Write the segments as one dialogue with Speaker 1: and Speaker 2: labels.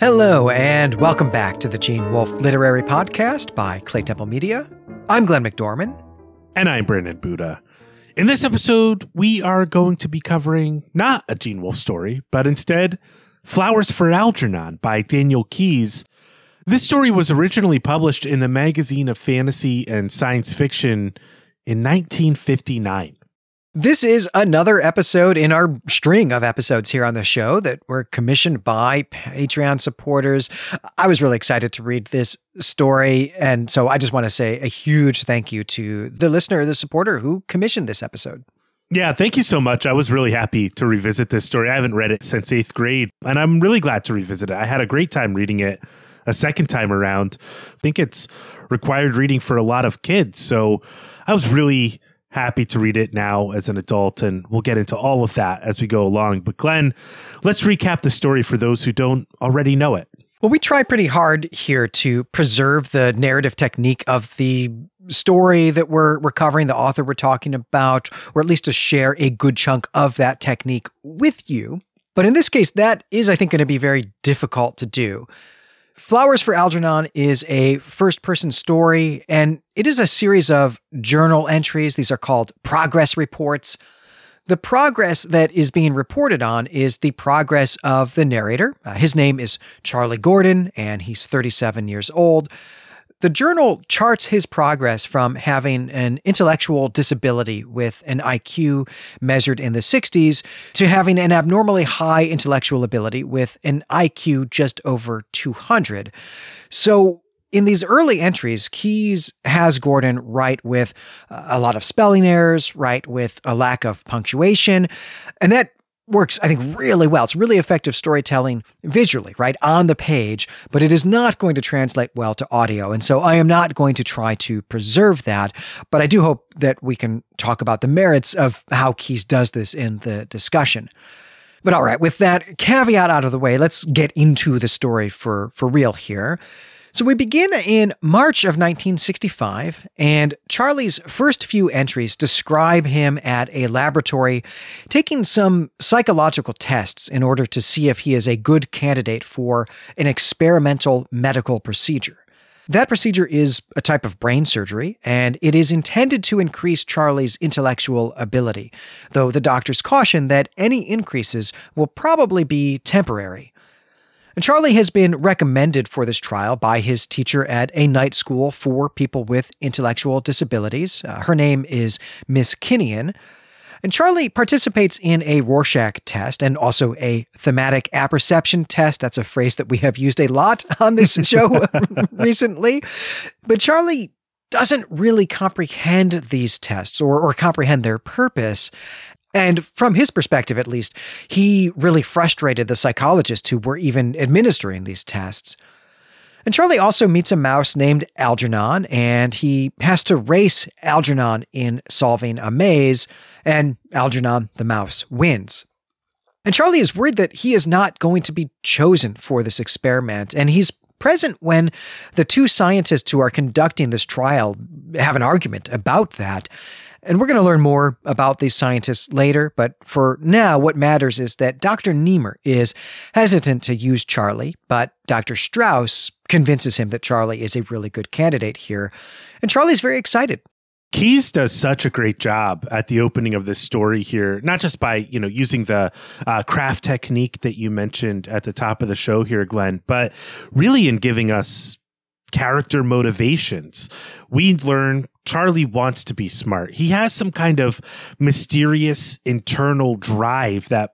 Speaker 1: Hello, and welcome back to the Gene Wolfe Literary Podcast by Claytemple Media. I'm Glenn McDorman.
Speaker 2: And I'm Brandon Buddha. In this episode, we are going to be covering not a Gene Wolfe story, but instead Flowers for Algernon by Daniel Keyes. This story was originally published in the Magazine of Fantasy and Science Fiction in 1959.
Speaker 1: This is another episode in our string of episodes here on the show that were commissioned by Patreon supporters. I was really excited to read this story. And so I just want to say a huge thank you to the listener, the supporter who commissioned this episode.
Speaker 2: Yeah, thank you so much. I was really happy to revisit this story. I haven't read it since eighth grade, and I'm really glad to revisit it. I had a great time reading it a second time around. I think it's required reading for a lot of kids. So I was really happy to read it now as an adult, and we'll get into all of that as we go along. But Glenn, let's recap the story for those who don't already know it.
Speaker 1: Well, we try pretty hard here to preserve the narrative technique of the story that we're, we're covering, the author we're talking about, or at least to share a good chunk of that technique with you. But in this case, that is, I think, going to be very difficult to do. Flowers for Algernon is a first person story, and it is a series of journal entries. These are called progress reports. The progress that is being reported on is the progress of the narrator. Uh, his name is Charlie Gordon, and he's 37 years old. The journal charts his progress from having an intellectual disability with an IQ measured in the 60s to having an abnormally high intellectual ability with an IQ just over 200. So, in these early entries, Keyes has Gordon write with a lot of spelling errors, write with a lack of punctuation, and that works, I think, really well. It's really effective storytelling visually, right, on the page, but it is not going to translate well to audio. And so I am not going to try to preserve that, but I do hope that we can talk about the merits of how Keyes does this in the discussion. But all right, with that caveat out of the way, let's get into the story for, for real here. So we begin in March of 1965, and Charlie's first few entries describe him at a laboratory taking some psychological tests in order to see if he is a good candidate for an experimental medical procedure. That procedure is a type of brain surgery, and it is intended to increase Charlie's intellectual ability, though the doctors caution that any increases will probably be temporary. And Charlie has been recommended for this trial by his teacher at a night school for people with intellectual disabilities. Uh, her name is Miss Kinnian. And Charlie participates in a Rorschach test and also a thematic apperception test. That's a phrase that we have used a lot on this show recently. But Charlie doesn't really comprehend these tests or, or comprehend their purpose. And from his perspective, at least, he really frustrated the psychologists who were even administering these tests. And Charlie also meets a mouse named Algernon, and he has to race Algernon in solving a maze, and Algernon, the mouse, wins. And Charlie is worried that he is not going to be chosen for this experiment, and he's present when the two scientists who are conducting this trial have an argument about that. And we're going to learn more about these scientists later, but for now, what matters is that Dr. Nemur is hesitant to use Charlie, but Dr. Strauss convinces him that Charlie is a really good candidate here. And Charlie's very excited.
Speaker 2: Keyes does such a great job at the opening of this story here, not just by you know using the uh, craft technique that you mentioned at the top of the show here, Glenn, but really in giving us character motivations. We learn Charlie wants to be smart. He has some kind of mysterious internal drive that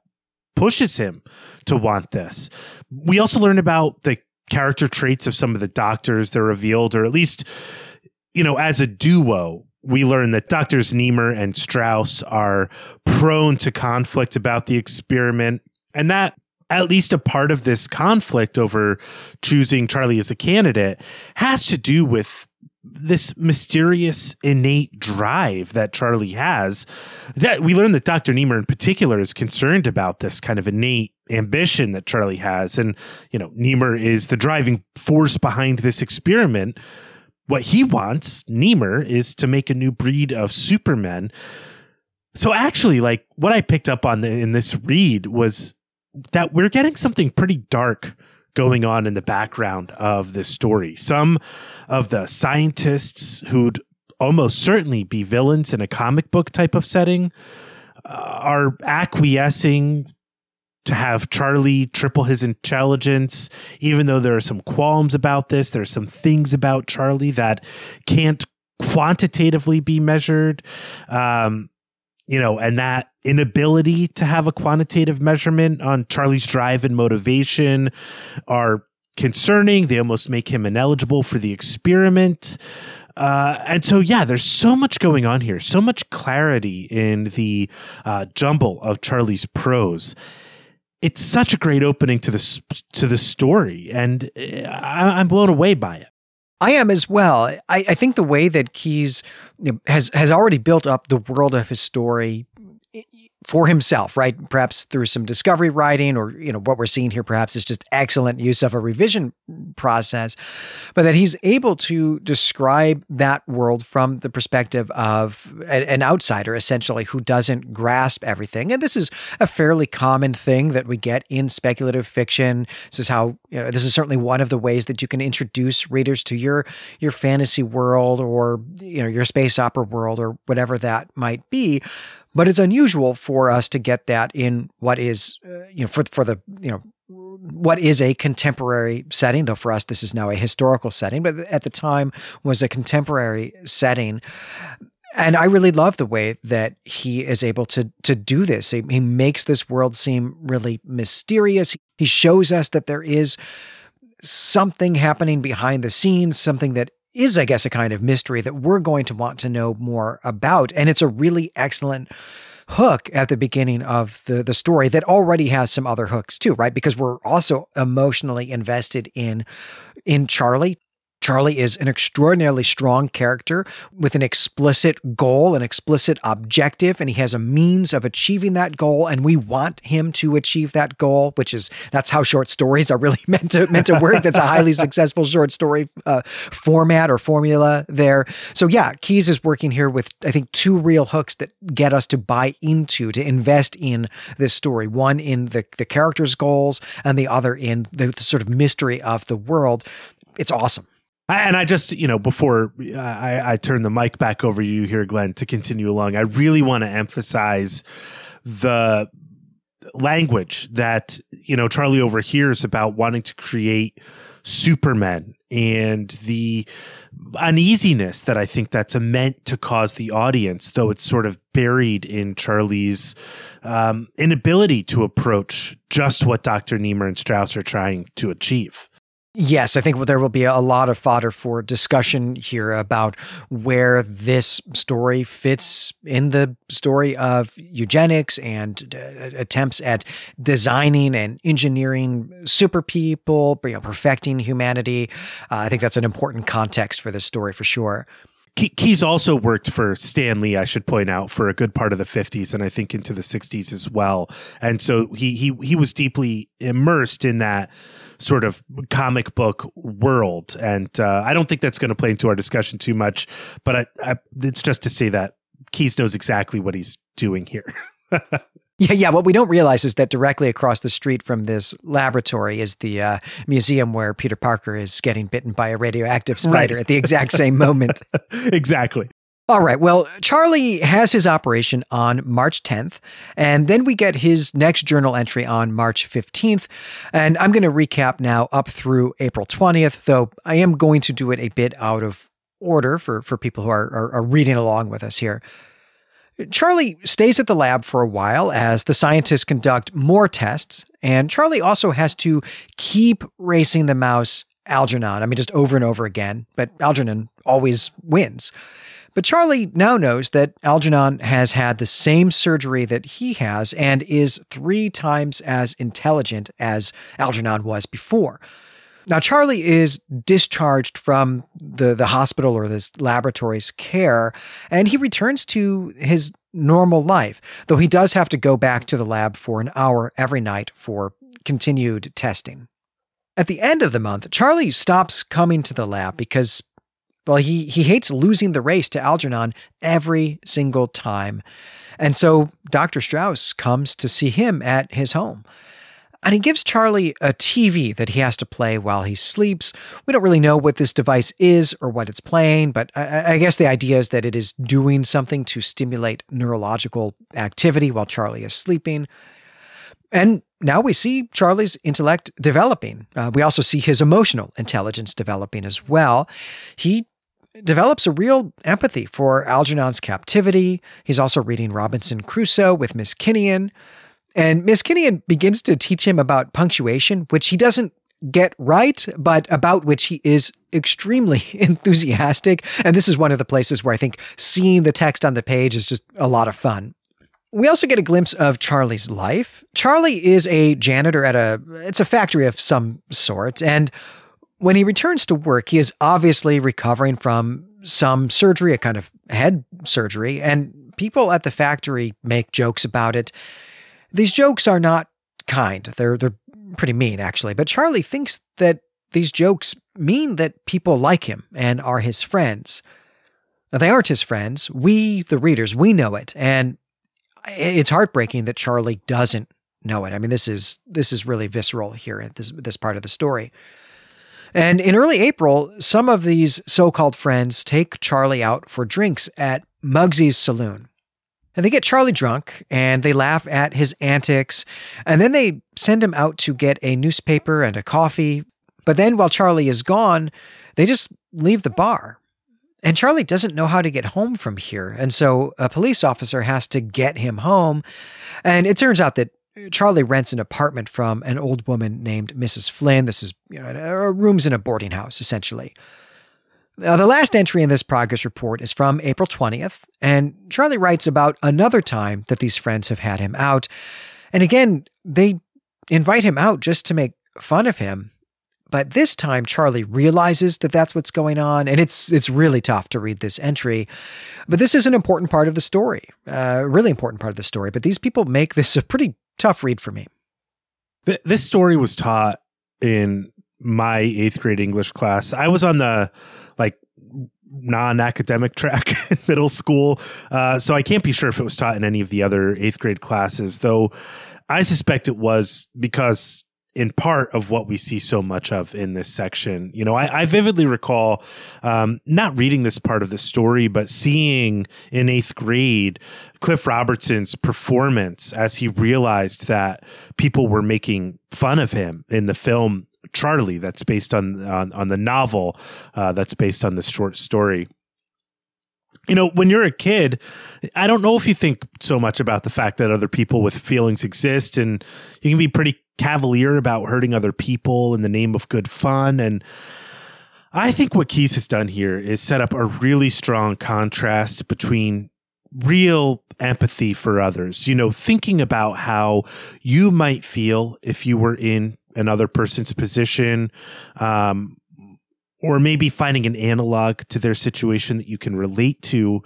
Speaker 2: pushes him to want this. We also learn about the character traits of some of the doctors that are revealed, or at least, you know, as a duo, we learn that doctors Nemur and Strauss are prone to conflict about the experiment. And that at least a part of this conflict over choosing Charlie as a candidate has to do with this mysterious innate drive that Charlie has. That we learn that Dr. Nemur in particular is concerned about this kind of innate ambition that Charlie has. And, you know, Nemur is the driving force behind this experiment. What he wants, Nemur, is to make a new breed of supermen. So actually, like what I picked up on the, in this read was that we're getting something pretty dark going on in the background of this story. Some of the scientists who'd almost certainly be villains in a comic book type of setting uh, are acquiescing to have Charlie triple his intelligence, even though there are some qualms about this. There are some things about Charlie that can't quantitatively be measured. Um, you know, and that inability to have a quantitative measurement on Charlie's drive and motivation are concerning. They almost make him ineligible for the experiment. Uh, and so, yeah, there's so much going on here, so much clarity in the uh, jumble of Charlie's prose. It's such a great opening to the to the story, and uh, I, I'm blown away by it.
Speaker 1: I am as well. I, I think the way that Keyes has has already built up the world of his story for himself, right? Perhaps through some discovery writing, or you know what we're seeing here, perhaps is just excellent use of a revision process, but that he's able to describe that world from the perspective of an outsider, essentially, who doesn't grasp everything. And this is a fairly common thing that we get in speculative fiction. This is how you know, this is certainly one of the ways that you can introduce readers to your your fantasy world or you know your space opera world or whatever that might be but it's unusual for us to get that in what is, uh, you know, for for the you know what is a contemporary setting. Though for us, this is now a historical setting, but at the time was a contemporary setting. And I really love the way that he is able to to do this. He, he makes this world seem really mysterious. He shows us that there is something happening behind the scenes, something that is, I guess, a kind of mystery that we're going to want to know more about. And it's a really excellent hook at the beginning of the the story that already has some other hooks too, right? Because we're also emotionally invested in in Charlie Charlie is an extraordinarily strong character with an explicit goal, an explicit objective, and he has a means of achieving that goal. And we want him to achieve that goal, which is that's how short stories are really meant to meant to work. That's a highly successful short story uh, format or formula there. So yeah, Keyes is working here with I think two real hooks that get us to buy into, to invest in this story. One in the the character's goals, and the other in the, the sort of mystery of the world. It's awesome.
Speaker 2: And I just, you know, before I, I turn the mic back over to you here, Glenn, to continue along, I really want to emphasize the language that, you know, Charlie overhears about wanting to create supermen and the uneasiness that I think that's meant to cause the audience, though it's sort of buried in Charlie's um, inability to approach just what Dr. Nemur and Strauss are trying to achieve.
Speaker 1: Yes, I think there will be a lot of fodder for discussion here about where this story fits in the story of eugenics and uh, attempts at designing and engineering super people, you know, perfecting humanity. Uh, I think that's an important context for this story for sure.
Speaker 2: Keyes also worked for Stan Lee, I should point out, for a good part of the 50s and I think into the 60s as well. And so he he he was deeply immersed in that sort of comic book world. And uh, I don't think that's going to play into our discussion too much, but I, I, it's just to say that Keyes knows exactly what he's doing here.
Speaker 1: Yeah, yeah. What we don't realize is that directly across the street from this laboratory is the uh, museum where Peter Parker is getting bitten by a radioactive spider right. at the exact same moment.
Speaker 2: exactly.
Speaker 1: All right. Well, Charlie has his operation on March 10th, and then we get his next journal entry on March 15th. And I'm going to recap now up through April 20th, though I am going to do it a bit out of order for, for people who are, are, are reading along with us here. Charlie stays at the lab for a while as the scientists conduct more tests, and Charlie also has to keep racing the mouse Algernon. I mean, just over and over again, but Algernon always wins. But Charlie now knows that Algernon has had the same surgery that he has and is three times as intelligent as Algernon was before. Now, Charlie is discharged from the, the hospital or this laboratory's care, and he returns to his normal life, though he does have to go back to the lab for an hour every night for continued testing. At the end of the month, Charlie stops coming to the lab because, well, he, he hates losing the race to Algernon every single time. And so Dr. Strauss comes to see him at his home. And he gives Charlie a TV that he has to play while he sleeps. We don't really know what this device is or what it's playing, but I, I guess the idea is that it is doing something to stimulate neurological activity while Charlie is sleeping. And now we see Charlie's intellect developing. Uh, we also see his emotional intelligence developing as well. He develops a real empathy for Algernon's captivity. He's also reading Robinson Crusoe with Miss Kinnian. And Miss Kinnian begins to teach him about punctuation, which he doesn't get right, but about which he is extremely enthusiastic. And this is one of the places where I think seeing the text on the page is just a lot of fun. We also get a glimpse of Charlie's life. Charlie is a janitor at a it's a factory of some sort and when he returns to work, he is obviously recovering from some surgery, a kind of head surgery, and people at the factory make jokes about it. These jokes are not kind. They're they're pretty mean actually, but Charlie thinks that these jokes mean that people like him and are his friends. Now, they aren't his friends. We, the readers, we know it, and it's heartbreaking that Charlie doesn't know it. I mean, this is this is really visceral here at this this part of the story. And in early April, some of these so-called friends take Charlie out for drinks at Muggsy's saloon. And they get Charlie drunk and they laugh at his antics. And then they send him out to get a newspaper and a coffee. But then while Charlie is gone, they just leave the bar. And Charlie doesn't know how to get home from here. And so a police officer has to get him home. And it turns out that Charlie rents an apartment from an old woman named Mrs. Flynn. This is you know, rooms in a boarding house, essentially. Now, the last entry in this progress report is from April 20th, and Charlie writes about another time that these friends have had him out. And again, they invite him out just to make fun of him. But this time, Charlie realizes that that's what's going on, and it's it's really tough to read this entry. But this is an important part of the story, a uh, really important part of the story. But these people make this a pretty tough read for me.
Speaker 2: This story was taught in my eighth grade English class. I was on the like non-academic track in middle school, uh, so I can't be sure if it was taught in any of the other eighth grade classes. Though I suspect it was because in part of what we see so much of in this section. You know, I, I vividly recall um, not reading this part of the story, but seeing in eighth grade Cliff Robertson's performance as he realized that people were making fun of him in the film Charly, that's based on on, on the novel uh, that's based on the short story you know, when you're a kid, I don't know if you think so much about the fact that other people with feelings exist and you can be pretty cavalier about hurting other people in the name of good fun. And I think what Keyes has done here is set up a really strong contrast between real empathy for others, you know, thinking about how you might feel if you were in another person's position, um, or maybe finding an analog to their situation that you can relate to,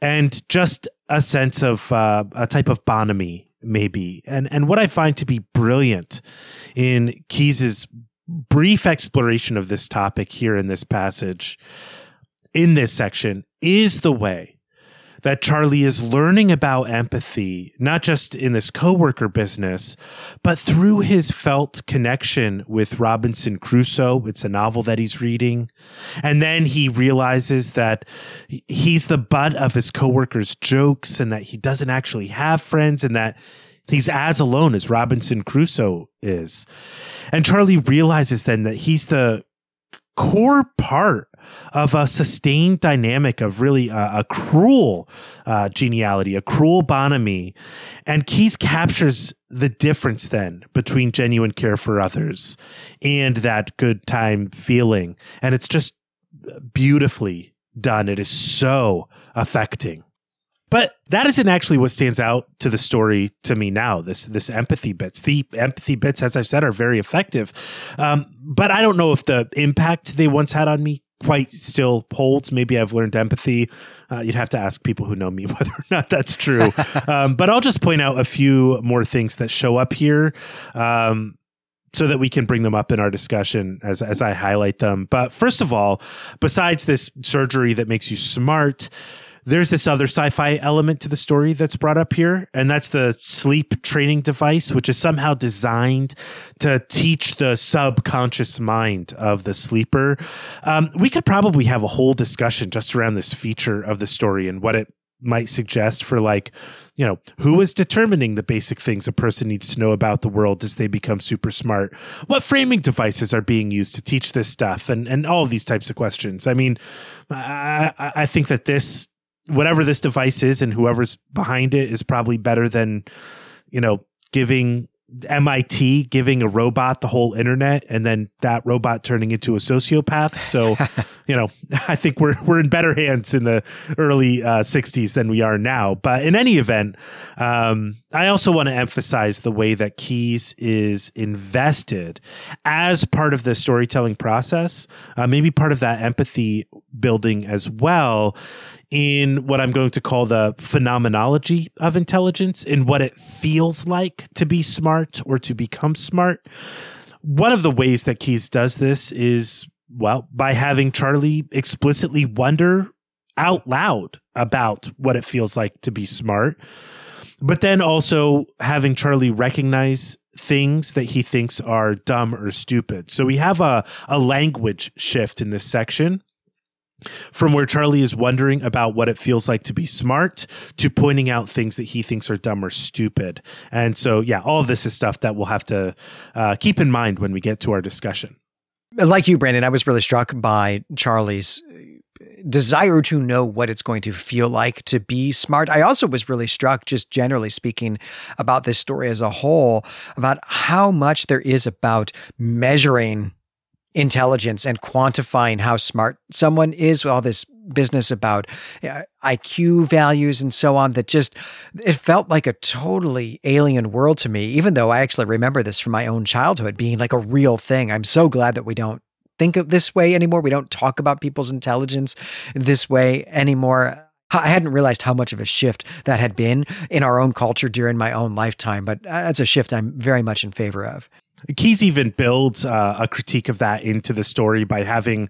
Speaker 2: and just a sense of uh, a type of bonhomie maybe. And and what I find to be brilliant in Keyes's brief exploration of this topic here in this passage in this section is the way that Charlie is learning about empathy, not just in this coworker business, but through his felt connection with Robinson Crusoe. It's a novel that he's reading. And then he realizes that he's the butt of his coworkers' jokes and that he doesn't actually have friends and that he's as alone as Robinson Crusoe is. And Charlie realizes then that he's the core part of a sustained dynamic of really a cruel uh, geniality, a cruel bonhomie. And Keyes captures the difference then between genuine care for others and that good time feeling. And it's just beautifully done. It is so affecting. But that isn't actually what stands out to the story to me now. This this empathy bits, the empathy bits, as I've said, are very effective. Um, but I don't know if the impact they once had on me quite still holds. Maybe I've learned empathy. Uh, you'd have to ask people who know me whether or not that's true. um, but I'll just point out a few more things that show up here. Um, so that we can bring them up in our discussion as as I highlight them. But first of all, besides this surgery that makes you smart, there's this other sci-fi element to the story that's brought up here and that's the sleep training device which is somehow designed to teach the subconscious mind of the sleeper. Um, we could probably have a whole discussion just around this feature of the story and what it might suggest for like you know who is determining the basic things a person needs to know about the world as they become super smart? What framing devices are being used to teach this stuff? And and all these types of questions. I mean i i think that this whatever this device is and whoever's behind it is probably better than you know giving MIT giving a robot the whole internet and then that robot turning into a sociopath. So, you know, I think we're we're in better hands in the early uh, 60s than we are now. But in any event, um, I also want to emphasize the way that Keyes is invested as part of the storytelling process, uh, maybe part of that empathy building as well in what I'm going to call the phenomenology of intelligence, in what it feels like to be smart or to become smart. One of the ways that Keyes does this is, well, by having Charlie explicitly wonder out loud about what it feels like to be smart, but then also having Charlie recognize things that he thinks are dumb or stupid. So we have a, a language shift in this section from where Charlie is wondering about what it feels like to be smart to pointing out things that he thinks are dumb or stupid. And so, yeah, all of this is stuff that we'll have to uh, keep in mind when we get to our discussion.
Speaker 1: Like you, Brandon, I was really struck by Charlie's desire to know what it's going to feel like to be smart. I also was really struck, just generally speaking, about this story as a whole, about how much there is about measuring intelligence and quantifying how smart someone is with all this business about uh, IQ values and so on that just it felt like a totally alien world to me even though I actually remember this from my own childhood being like a real thing. I'm so glad that we don't think of this way anymore. We don't talk about people's intelligence this way anymore. I hadn't realized how much of a shift that had been in our own culture during my own lifetime, but uh, that's a shift I'm very much in favor of.
Speaker 2: Keyes even builds uh, a critique of that into the story by having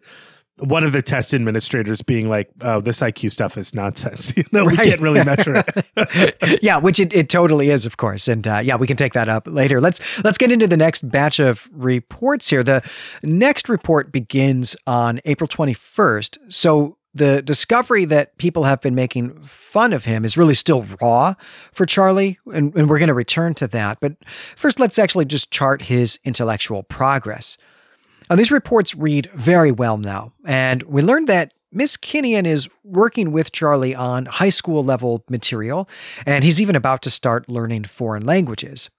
Speaker 2: one of the test administrators being like, "Oh, this IQ stuff is nonsense. You know, right. we can't really measure
Speaker 1: it." yeah, which it, it totally is, of course. And uh, yeah, we can take that up later. Let's let's get into the next batch of reports here. The next report begins on April twenty first. So the discovery that people have been making fun of him is really still raw for Charlie, and, and we're going to return to that. But first, let's actually just chart his intellectual progress. Now, these reports read very well now, and we learned that Miss Kinnian is working with Charlie on high school level material, and he's even about to start learning foreign languages.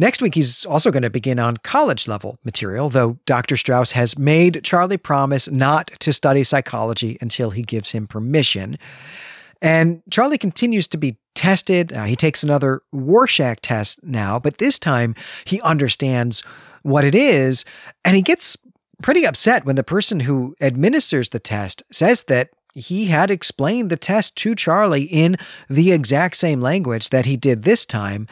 Speaker 1: Next week, he's also going to begin on college level material, though Dr. Strauss has made Charlie promise not to study psychology until he gives him permission. And Charlie continues to be tested. Uh, he takes another Rorschach test now, but this time he understands what it is, and he gets pretty upset when the person who administers the test says that he had explained the test to Charlie in the exact same language that he did this time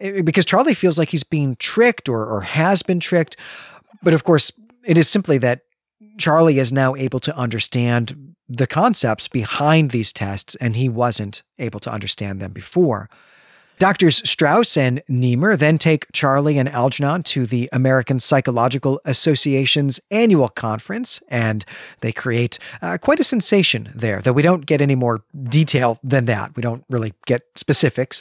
Speaker 1: because Charlie feels like he's being tricked or, or has been tricked. But of course, it is simply that Charlie is now able to understand the concepts behind these tests, and he wasn't able to understand them before. Doctors Strauss and Nemur then take Charlie and Algernon to the American Psychological Association's annual conference, and they create uh, quite a sensation there, though we don't get any more detail than that. We don't really get specifics.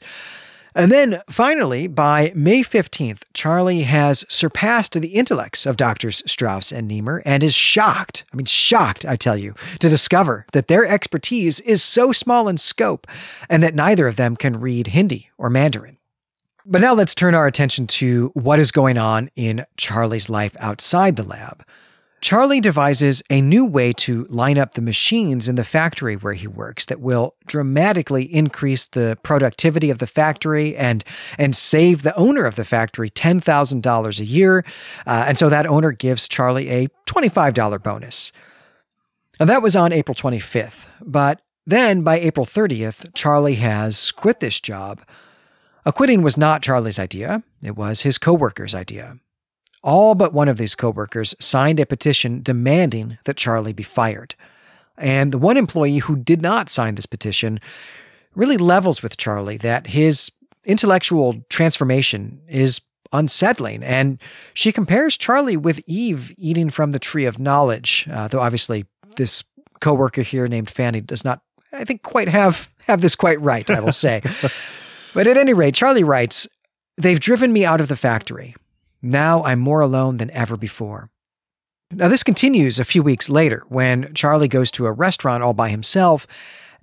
Speaker 1: And then finally, by May 15th, Charlie has surpassed the intellects of Doctors Strauss and Nemur and is shocked, I mean, shocked, I tell you, to discover that their expertise is so small in scope and that neither of them can read Hindi or Mandarin. But now let's turn our attention to what is going on in Charlie's life outside the lab. Charlie devises a new way to line up the machines in the factory where he works that will dramatically increase the productivity of the factory and and save the owner of the factory $10,000 a year. Uh, and so that owner gives Charlie a $25 bonus. And that was on April 25th. But then by April 30th, Charlie has quit this job. A quitting was not Charlie's idea, it was his coworker's idea. All but one of these coworkers signed a petition demanding that Charlie be fired. And the one employee who did not sign this petition really levels with Charlie that his intellectual transformation is unsettling. And she compares Charlie with Eve eating from the tree of knowledge, uh, though obviously this coworker here named Fanny does not, I think, quite have have this quite right. I will say. but at any rate, Charlie writes, "They've driven me out of the factory. Now I'm more alone than ever before." Now, this continues a few weeks later when Charlie goes to a restaurant all by himself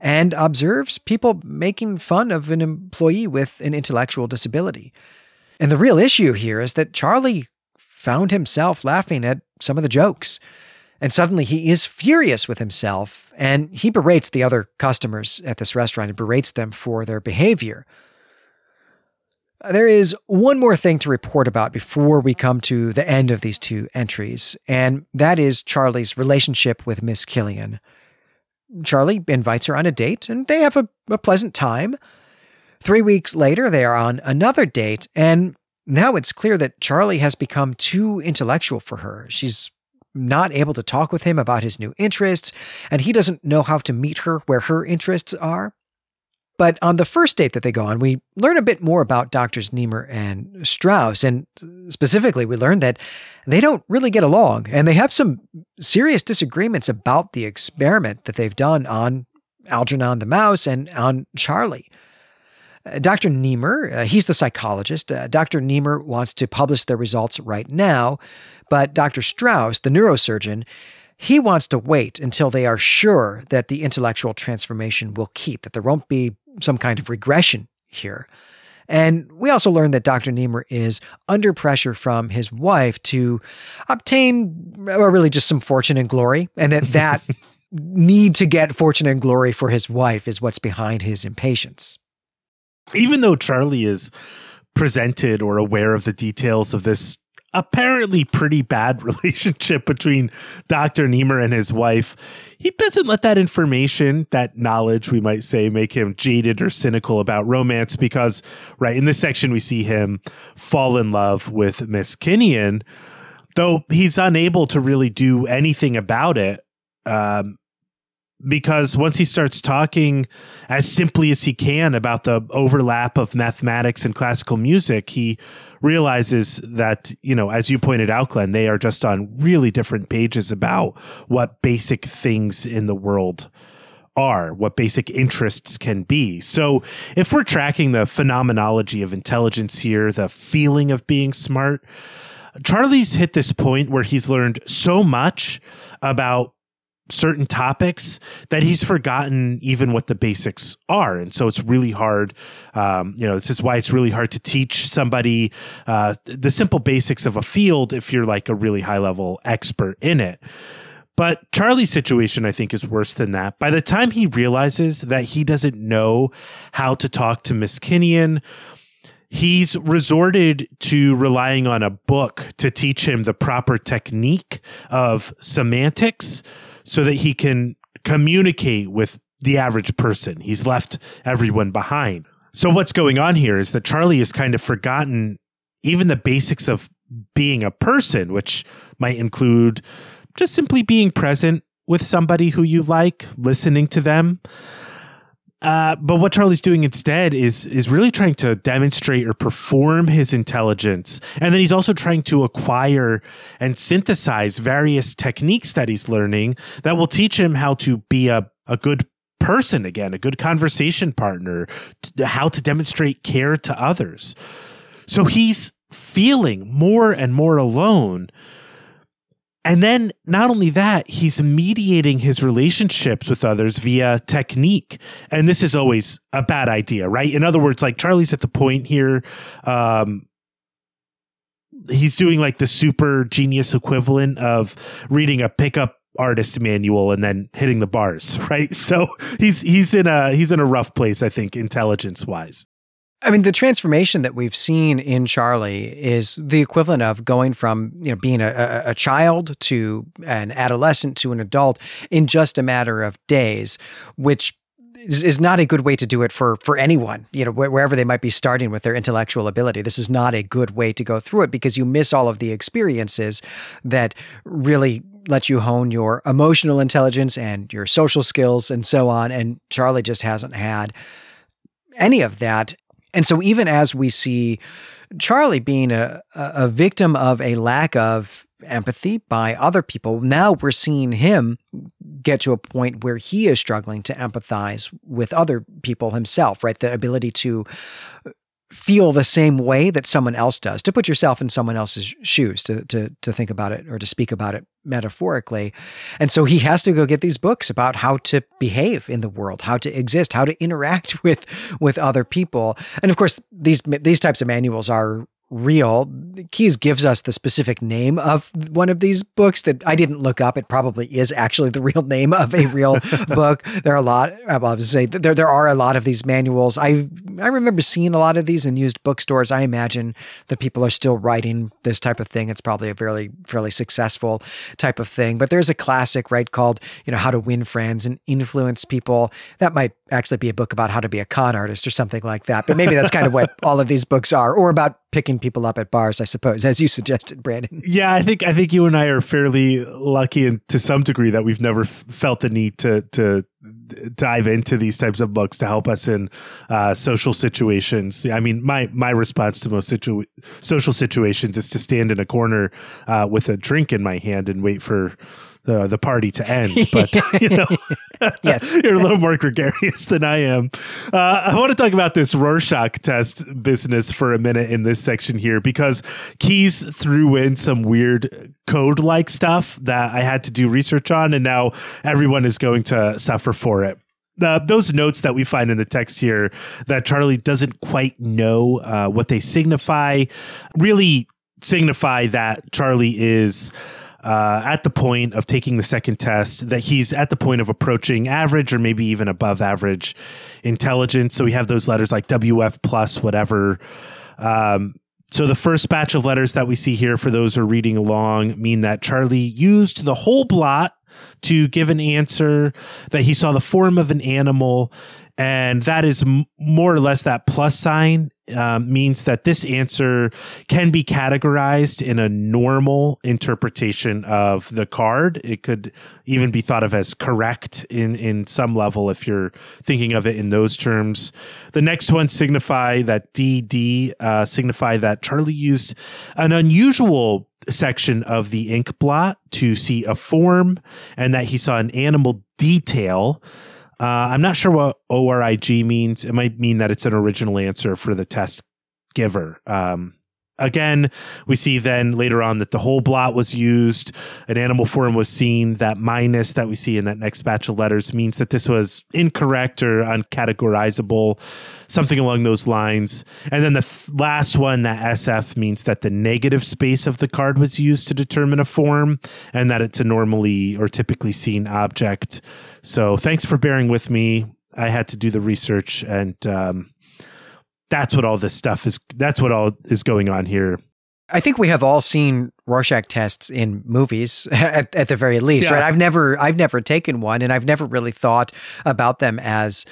Speaker 1: and observes people making fun of an employee with an intellectual disability. And the real issue here is that Charlie found himself laughing at some of the jokes. And suddenly he is furious with himself and he berates the other customers at this restaurant and berates them for their behavior. There is one more thing to report about before we come to the end of these two entries, and that is Charlie's relationship with Miss Kinnian. Charlie invites her on a date, and they have a, a pleasant time. Three weeks later, they are on another date, and now it's clear that Charlie has become too intellectual for her. She's not able to talk with him about his new interests, and he doesn't know how to meet her where her interests are. But on the first date that they go on, we learn a bit more about Doctors Nemur and Strauss. And specifically, we learn that they don't really get along and they have some serious disagreements about the experiment that they've done on Algernon the mouse and on Charlie. Uh, Dr. Nemur, uh, he's the psychologist. Uh, Dr. Nemur wants to publish their results right now, but Dr. Strauss, the neurosurgeon, he wants to wait until they are sure that the intellectual transformation will keep, that there won't be some kind of regression here. And we also learned that Dr. Nemur is under pressure from his wife to obtain or really just some fortune and glory, and that that need to get fortune and glory for his wife is what's behind his impatience.
Speaker 2: Even though Charlie is presented or aware of the details of this apparently pretty bad relationship between Dr. Nemur and his wife, he doesn't let that information, that knowledge, we might say, make him jaded or cynical about romance because, right, in this section, we see him fall in love with Miss Kinnian, though he's unable to really do anything about it. Um, because once he starts talking as simply as he can about the overlap of mathematics and classical music, he realizes that, you know, as you pointed out, Glenn, they are just on really different pages about what basic things in the world are, what basic interests can be. So, if we're tracking the phenomenology of intelligence here, the feeling of being smart, Charlie's hit this point where he's learned so much about certain topics that he's forgotten even what the basics are. And so it's really hard um, you know this is why it's really hard to teach somebody uh, the simple basics of a field if you're like a really high level expert in it. But Charlie's situation, I think, is worse than that. By the time he realizes that he doesn't know how to talk to Miss Kinnian, he's resorted to relying on a book to teach him the proper technique of semantics so that he can communicate with the average person. He's left everyone behind. So what's going on here is that Charlie has kind of forgotten even the basics of being a person, which might include just simply being present with somebody who you like, listening to them. Uh, but what Charlie's doing instead is is really trying to demonstrate or perform his intelligence, and then he's also trying to acquire and synthesize various techniques that he's learning that will teach him how to be a a good person again, a good conversation partner, how to demonstrate care to others. So he's feeling more and more alone and then not only that, he's mediating his relationships with others via technique. And this is always a bad idea, right? In other words, like Charlie's at the point here, um, he's doing like the super genius equivalent of reading a pickup artist manual and then hitting the bars, right? So he's he's in a he's in a rough place, I think, intelligence wise.
Speaker 1: I mean, the transformation that we've seen in Charlie is the equivalent of going from you know being a, a, child to an adolescent to an adult in just a matter of days, which is, not a good way to do it for for anyone you know wh- wherever they might be starting with their intellectual ability. This is not a good way to go through it because you miss all of the experiences that really let you hone your emotional intelligence and your social skills and so on and charlie just hasn't had any of that and so even as we see charlie being a, a victim of a lack of empathy by other people. Now we're seeing him get to a point where he is struggling to empathize with other people himself, right? The ability to feel the same way that someone else does, to put yourself in someone else's shoes, to to to think about it or to speak about it metaphorically. And so he has to go get these books about how to behave in the world, how to exist, how to interact with with other people. And of course, these these types of manuals are real. Keyes gives us the specific name of one of these books that I didn't look up. It probably is actually the real name of a real book. There are a lot. I will say there there are a lot of these manuals. I I remember seeing a lot of these in used bookstores. I imagine that people are still writing this type of thing. It's probably a fairly fairly successful type of thing. But there's a classic right called you know how to win friends and influence people. That might actually be a book about how to be a con artist or something like that. But maybe that's kind of what all of these books are, or about picking people up at bars, I suppose, as you suggested, Brandon.
Speaker 2: Yeah, I think I think you and I are fairly lucky, and to some degree, that we've never f- felt the need to to dive into these types of books to help us in uh, social situations. I mean, my my response to most situ- social situations is to stand in a corner uh, with a drink in my hand and wait for the the party to end. But you know,
Speaker 1: yes,
Speaker 2: you're a little more gregarious than I am. Uh, I want to talk about this Rorschach test business for a minute in this section here because Keyes threw in some weird code like stuff that I had to do research on, and now everyone is going to suffer for it. Uh, those notes that we find in the text here that Charlie doesn't quite know uh, what they signify really signify that Charlie is uh, at the point of taking the second test that he's at the point of approaching average or maybe even above average intelligence. So we have those letters like WF plus, whatever. Um, so the first batch of letters that we see here for those who are reading along mean that Charlie used the whole blot to give an answer that he saw the form of an animal and that is m- more or less that plus sign um, means that this answer can be categorized in a normal interpretation of the card. It could even be thought of as correct in, in some level if you're thinking of it in those terms. The next one signify that DD uh, signify that Charlie used an unusual section of the ink blot to see a form and that he saw an animal detail. Uh, I'm not sure what ORIG means. It might mean that it's an original answer for the test giver. Um, again, we see then later on that the whole blot was used, an animal form was seen. That minus that we see in that next batch of letters means that this was incorrect or uncategorizable, something along those lines. And then the f- last one, that SF, means that the negative space of the card was used to determine a form and that it's a normally or typically seen object. So thanks for bearing with me. I had to do the research and, um, that's what all this stuff is. That's what all is going on here.
Speaker 1: I think we have all seen Rorschach tests in movies at, at the very least, yeah. right? I've never, I've never taken one, and I've never really thought about them as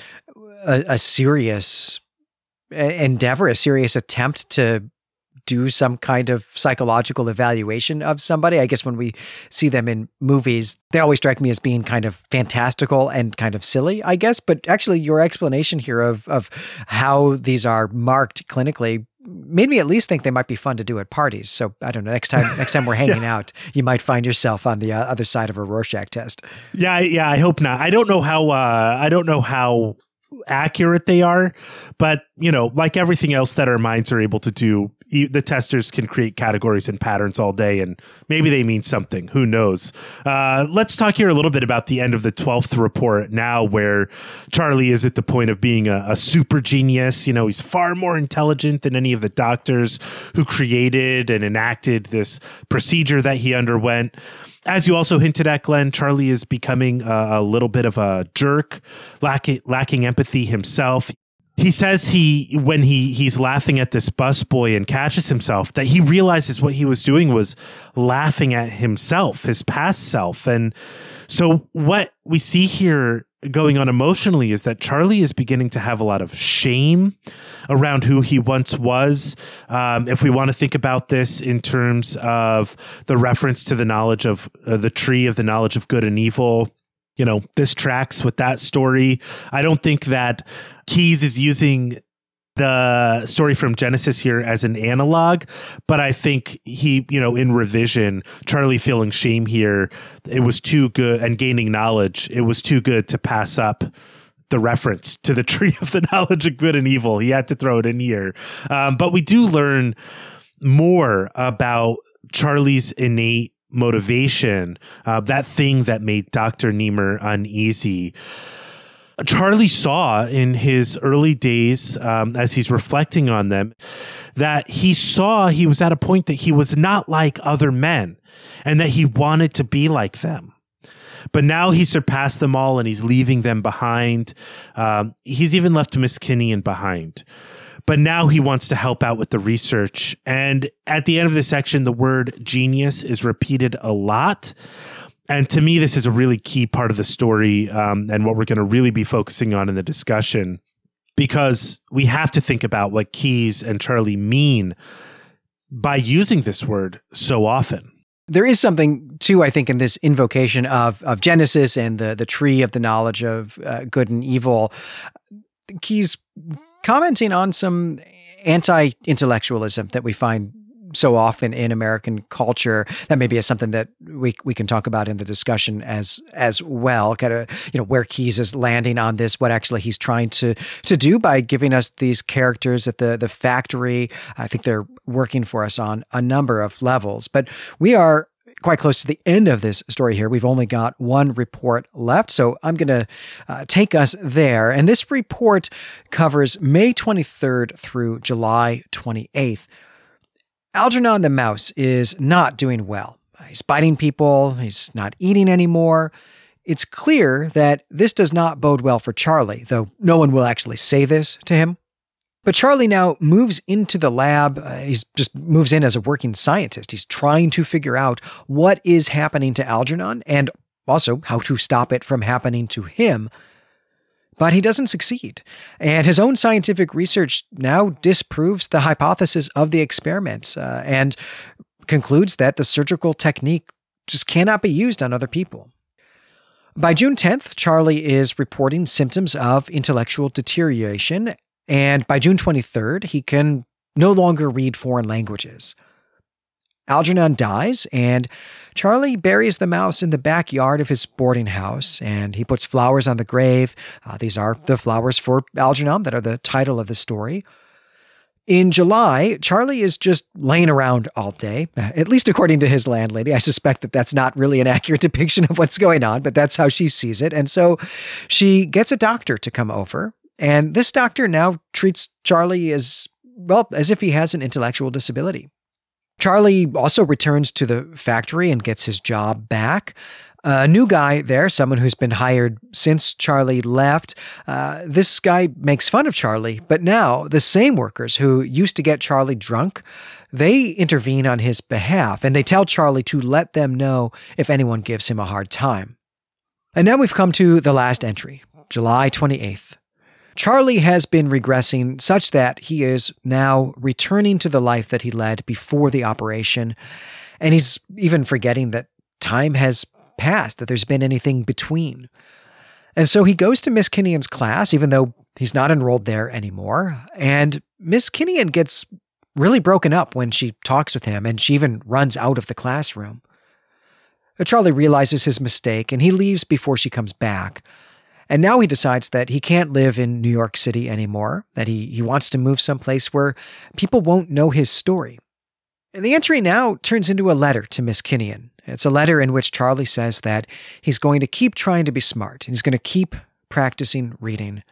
Speaker 1: a, a serious endeavor, a serious attempt to do some kind of psychological evaluation of somebody. I guess when we see them in movies, they always strike me as being kind of fantastical and kind of silly, I guess. But actually, your explanation here of of how these are marked clinically made me at least think they might be fun to do at parties. So I don't know. Next time, next time we're hanging yeah. out, you might find yourself on the uh, other side of a Rorschach test.
Speaker 2: Yeah, yeah. I hope not. I don't know how. Uh, I don't know how accurate they are but you know like everything else that our minds are able to do the testers can create categories and patterns all day and maybe they mean something. Who knows? Uh, let's talk here a little bit about the end of the 12th report now where charlie is at the point of being a, a super genius. You know he's far more intelligent than any of the doctors who created and enacted this procedure that he underwent. As you also hinted at, Glenn, Charlie is becoming a, a little bit of a jerk, lacking lacking empathy himself. He says he when he he's laughing at this busboy and catches himself that he realizes what he was doing was laughing at himself his past self. And so what we see here going on emotionally is that charlie is beginning to have a lot of shame around who he once was. Um, if we want to think about this in terms of the reference to the knowledge of uh, the tree of the knowledge of good and evil you know, this tracks with that story. I don't think that Keyes is using the story from Genesis here as an analog, but I think he, you know, in revision, Charlie feeling shame here, it was too good and gaining knowledge, it was too good to pass up the reference to the tree of the knowledge of good and evil. He had to throw it in here. Um, but we do learn more about Charlie's innate motivation, uh, that thing that made Dr. Nemur uneasy. Charlie saw in his early days, um, as he's reflecting on them, that he saw he was at a point that he was not like other men and that he wanted to be like them. But now he surpassed them all and he's leaving them behind. Um, he's even left Miss Kinnian behind but now he wants to help out with the research. And at the end of the section, the word genius is repeated a lot. And to me, this is a really key part of the story um, and what we're going to really be focusing on in the discussion because we have to think about what Keyes and Charlie mean by using this word so often.
Speaker 1: There is something too, I think, in this invocation of of Genesis and the the tree of the knowledge of uh, good and evil. Keyes commenting on some anti intellectualism that we find so often in American culture. That maybe is something that we we can talk about in the discussion as as well. Kind of you know where Keyes is landing on this, what actually he's trying to to do by giving us these characters at the the factory. I think they're working for us on a number of levels, but we are quite close to the end of this story here. We've only got one report left, so I'm going to uh, take us there. And this report covers May 23rd through July 28th. Algernon the mouse is not doing well. He's biting people, he's not eating anymore. It's clear that this does not bode well for Charlie, though no one will actually say this to him. But Charlie now moves into the lab. Uh, he's just moves in as a working scientist. He's trying to figure out what is happening to Algernon and also how to stop it from happening to him. But he doesn't succeed. And his own scientific research now disproves the hypothesis of the experiments uh, and concludes that the surgical technique just cannot be used on other people. By June 10th, Charlie is reporting symptoms of intellectual deterioration and by June 23rd, he can no longer read foreign languages. Algernon dies, and Charlie buries the mouse in the backyard of his boarding house, and he puts flowers on the grave. Uh, these are the flowers for Algernon that are the title of the story. In July, Charlie is just laying around all day, at least according to his landlady. I suspect that that's not really an accurate depiction of what's going on, but that's how she sees it. And so she gets a doctor to come over, and this doctor now treats Charlie as, well, as if he has an intellectual disability. Charlie also returns to the factory and gets his job back. A new guy there, someone who's been hired since Charlie left. Uh, this guy makes fun of Charlie, but now the same workers who used to get Charlie drunk, they intervene on his behalf and they tell Charlie to let them know if anyone gives him a hard time. And now we've come to the last entry, July 28th. Charlie has been regressing such that he is now returning to the life that he led before the operation. And he's even forgetting that time has passed, that there's been anything between. And so he goes to Miss Kinnian's class, even though he's not enrolled there anymore. And Miss Kinnian gets really broken up when she talks with him, and she even runs out of the classroom. Charlie realizes his mistake and he leaves before she comes back. And now he decides that he can't live in New York City anymore, that he, he wants to move someplace where people won't know his story. And the entry now turns into a letter to Miss Kinnian. It's a letter in which Charlie says that he's going to keep trying to be smart he's going to keep practicing reading.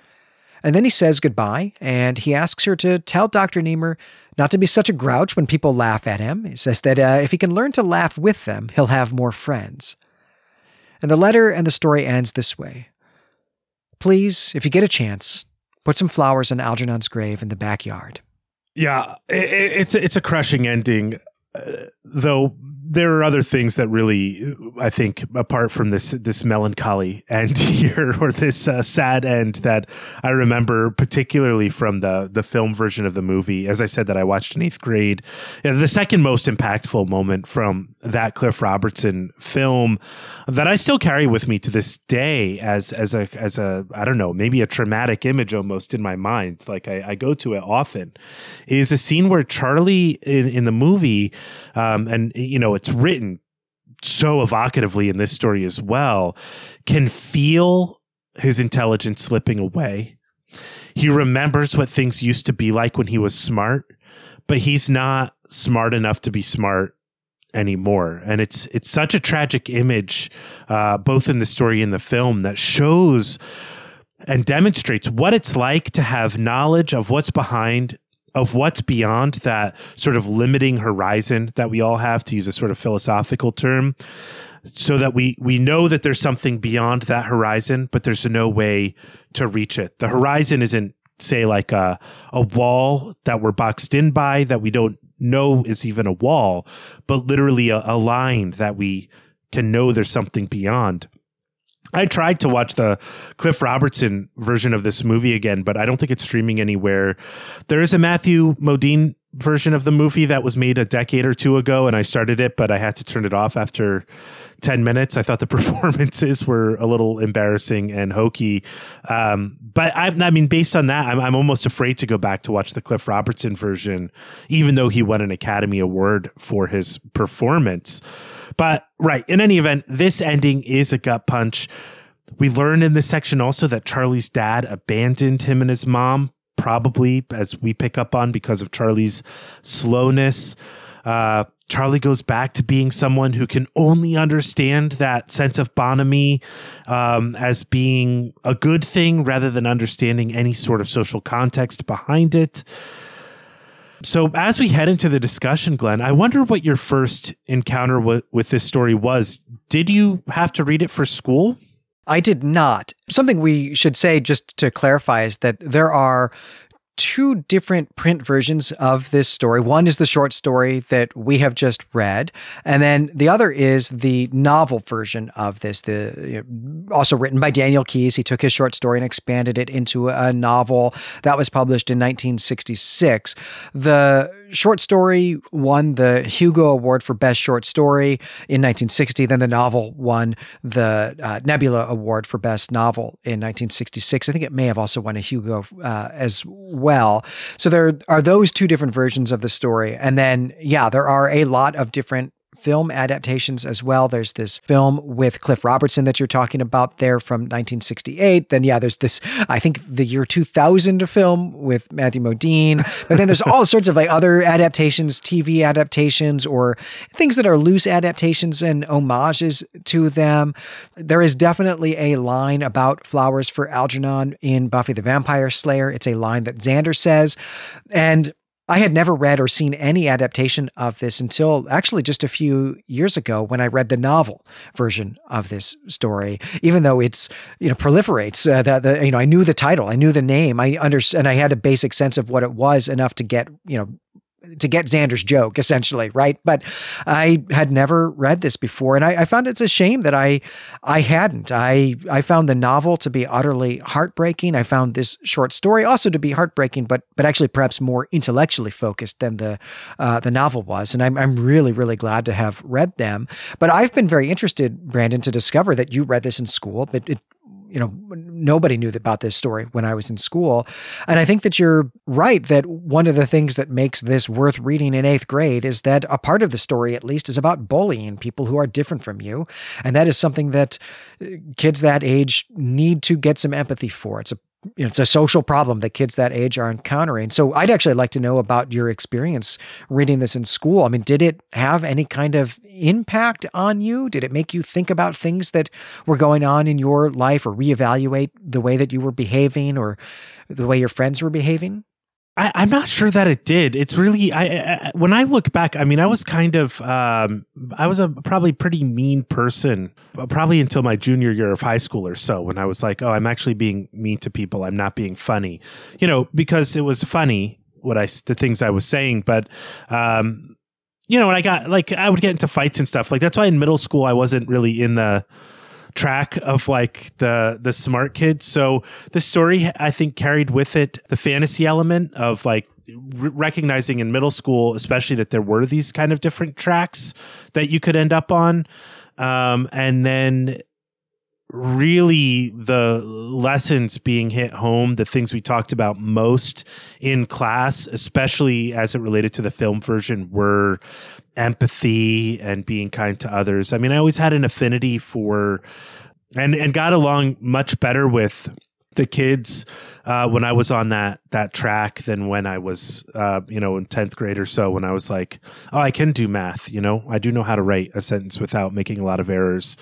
Speaker 1: And then he says goodbye and he asks her to tell Dr. Nemur not to be such a grouch when people laugh at him. He says that uh, if he can learn to laugh with them, he'll have more friends. And the letter and the story ends this way Please, if you get a chance, put some flowers on Algernon's grave in the backyard.
Speaker 2: Yeah, it, it's it's a crushing ending, uh, though there are other things that really, I think, apart from this this melancholy end here or this uh, sad end that I remember particularly from the the film version of the movie. As I said, that I watched in eighth grade. The second most impactful moment from that Cliff Robertson film that I still carry with me to this day as as a as a I don't know maybe a traumatic image almost in my mind. Like I, I go to it often. Is a scene where Charlie in, in the movie, um, and you know it's written so evocatively in this story as well, can feel his intelligence slipping away. He remembers what things used to be like when he was smart, but he's not smart enough to be smart anymore. And it's it's such a tragic image, uh, both in the story and the film, that shows and demonstrates what it's like to have knowledge of what's behind of what's beyond that sort of limiting horizon that we all have to use a sort of philosophical term so that we we know that there's something beyond that horizon but there's no way to reach it. The horizon isn't say like a a wall that we're boxed in by that we don't know is even a wall but literally a, a line that we can know there's something beyond I tried to watch the Cliff Robertson version of this movie again, but I don't think it's streaming anywhere. There is a Matthew Modine version of the movie that was made a decade or two ago, and I started it, but I had to turn it off after 10 minutes. I thought the performances were a little embarrassing and hokey. Um, but I, I, mean, based on that, I'm, I'm almost afraid to go back to watch the Cliff Robertson version, even though he won an Academy Award for his performance. But right, in any event, this ending is a gut punch. We learn in this section also that Charlie's dad abandoned him and his mom, probably as we pick up on because of Charlie's slowness. Uh, Charlie goes back to being someone who can only understand that sense of bonhomie um, as being a good thing rather than understanding any sort of social context behind it. So, as we head into the discussion, Glenn, I wonder what your first encounter with, with this story was. Did you have to read it for school?
Speaker 1: I did not. Something we should say just to clarify is that there are two different print versions of this story. One is the short story that we have just read, and then the other is the novel version of this. The also written by Daniel Keyes. He took his short story and expanded it into a novel that was published in 1966. The short story won the Hugo Award for Best Short Story in 1960. Then the novel won the uh, Nebula Award for Best Novel in 1966. I think it may have also won a Hugo uh, as well. So there are those two different versions of the story. And then, yeah, there are a lot of different film adaptations as well. There's this film with Cliff Robertson that you're talking about there from 1968. Then, yeah, there's this, I think, the year 2000 film with Matthew Modine. But then there's all sorts of like other adaptations, TV adaptations, or things that are loose adaptations and homages to them. There is definitely a line about flowers for Algernon in Buffy the Vampire Slayer. It's a line that Xander says. And I had never read or seen any adaptation of this until actually just a few years ago when I read the novel version of this story. Even though it's you know proliferates, uh, the you know I knew the title, I knew the name, I under and I had a basic sense of what it was enough to get you know to get Xander's joke, essentially, right? But I had never read this before, and I, I, found it's a shame that I I hadn't. I I found the novel to be utterly heartbreaking. I found this short story also to be heartbreaking, but but actually perhaps more intellectually focused than the uh, the novel was. And I'm I'm really really glad to have read them. But I've been very interested, Brandon, to discover that you read this in school. It, it you know, nobody knew about this story when I was in school. And I think that you're right that one of the things that makes this worth reading in eighth grade is that a part of the story, at least, is about bullying people who are different from you. And that is something that uh, kids that age need to get some empathy for. It's a you know, it's a social problem that kids that age are encountering. So I'd actually like to know about your experience reading this in school. I mean, did it have any kind of impact on you? Did it make you think about things that were going on in your life or reevaluate the way that you were behaving or the way your friends were behaving?
Speaker 2: I, am not sure that it did. It's really I, I, when I look back. I mean, I was kind of um, I was a probably pretty mean person, probably until my junior year of high school or so. When I was like, oh, I'm actually being mean to people. I'm not being funny, you know, because it was funny what I the things I was saying. But um, you know, when I got like I would get into fights and stuff. Like that's why in middle school I wasn't really in the track of like the the smart kids. So the story I think carried with it the fantasy element of like recognizing in middle school especially that there were these kind of different tracks that you could end up on um, and then really the lessons being hit home, the things we talked about most in class, especially as it related to the film version, were empathy and being kind to others. I mean, I always had an affinity for and and got along much better with the kids uh, when I was on that that track than when I was uh, you know in tenth grade or so when I was like, oh, I can do math. You know, I do know how to write a sentence without making a lot of errors.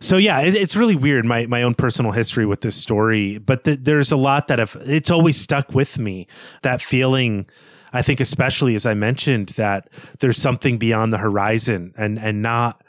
Speaker 2: So yeah, it, it's really weird my my own personal history with this story, but the, there's a lot that have it's always stuck with me. That feeling I think especially as I mentioned that there's something beyond the horizon and and not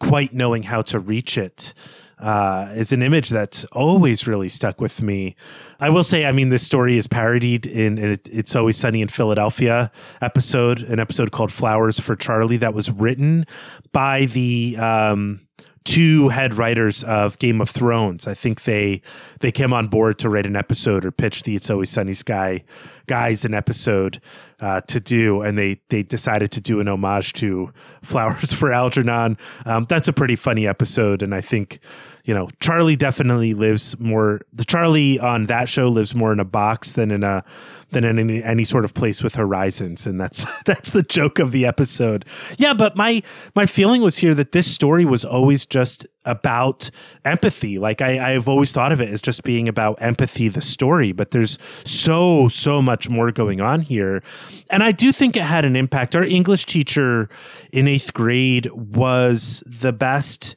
Speaker 2: quite knowing how to reach it uh, is an image that's always really stuck with me. I will say, I mean, this story is parodied in, It's Always Sunny in Philadelphia episode, an episode called Flowers for Charlie that was written by the um, two head writers of Game of Thrones. I think they they came on board to write an episode or pitch the It's Always Sunny Sky guys an episode uh, to do, and they they decided to do an homage to Flowers for Algernon. Um, that's a pretty funny episode, and I think you know, Charlie definitely lives more. The Charlie on that show lives more in a box than in a than in any, any sort of place with horizons, and that's that's the joke of the episode. Yeah, but my my feeling was here that this story was always just about empathy. Like I, I've always thought of it as just being about empathy, the story, but there's so, so much more going on here. And I do think it had an impact. Our English teacher in eighth grade was the best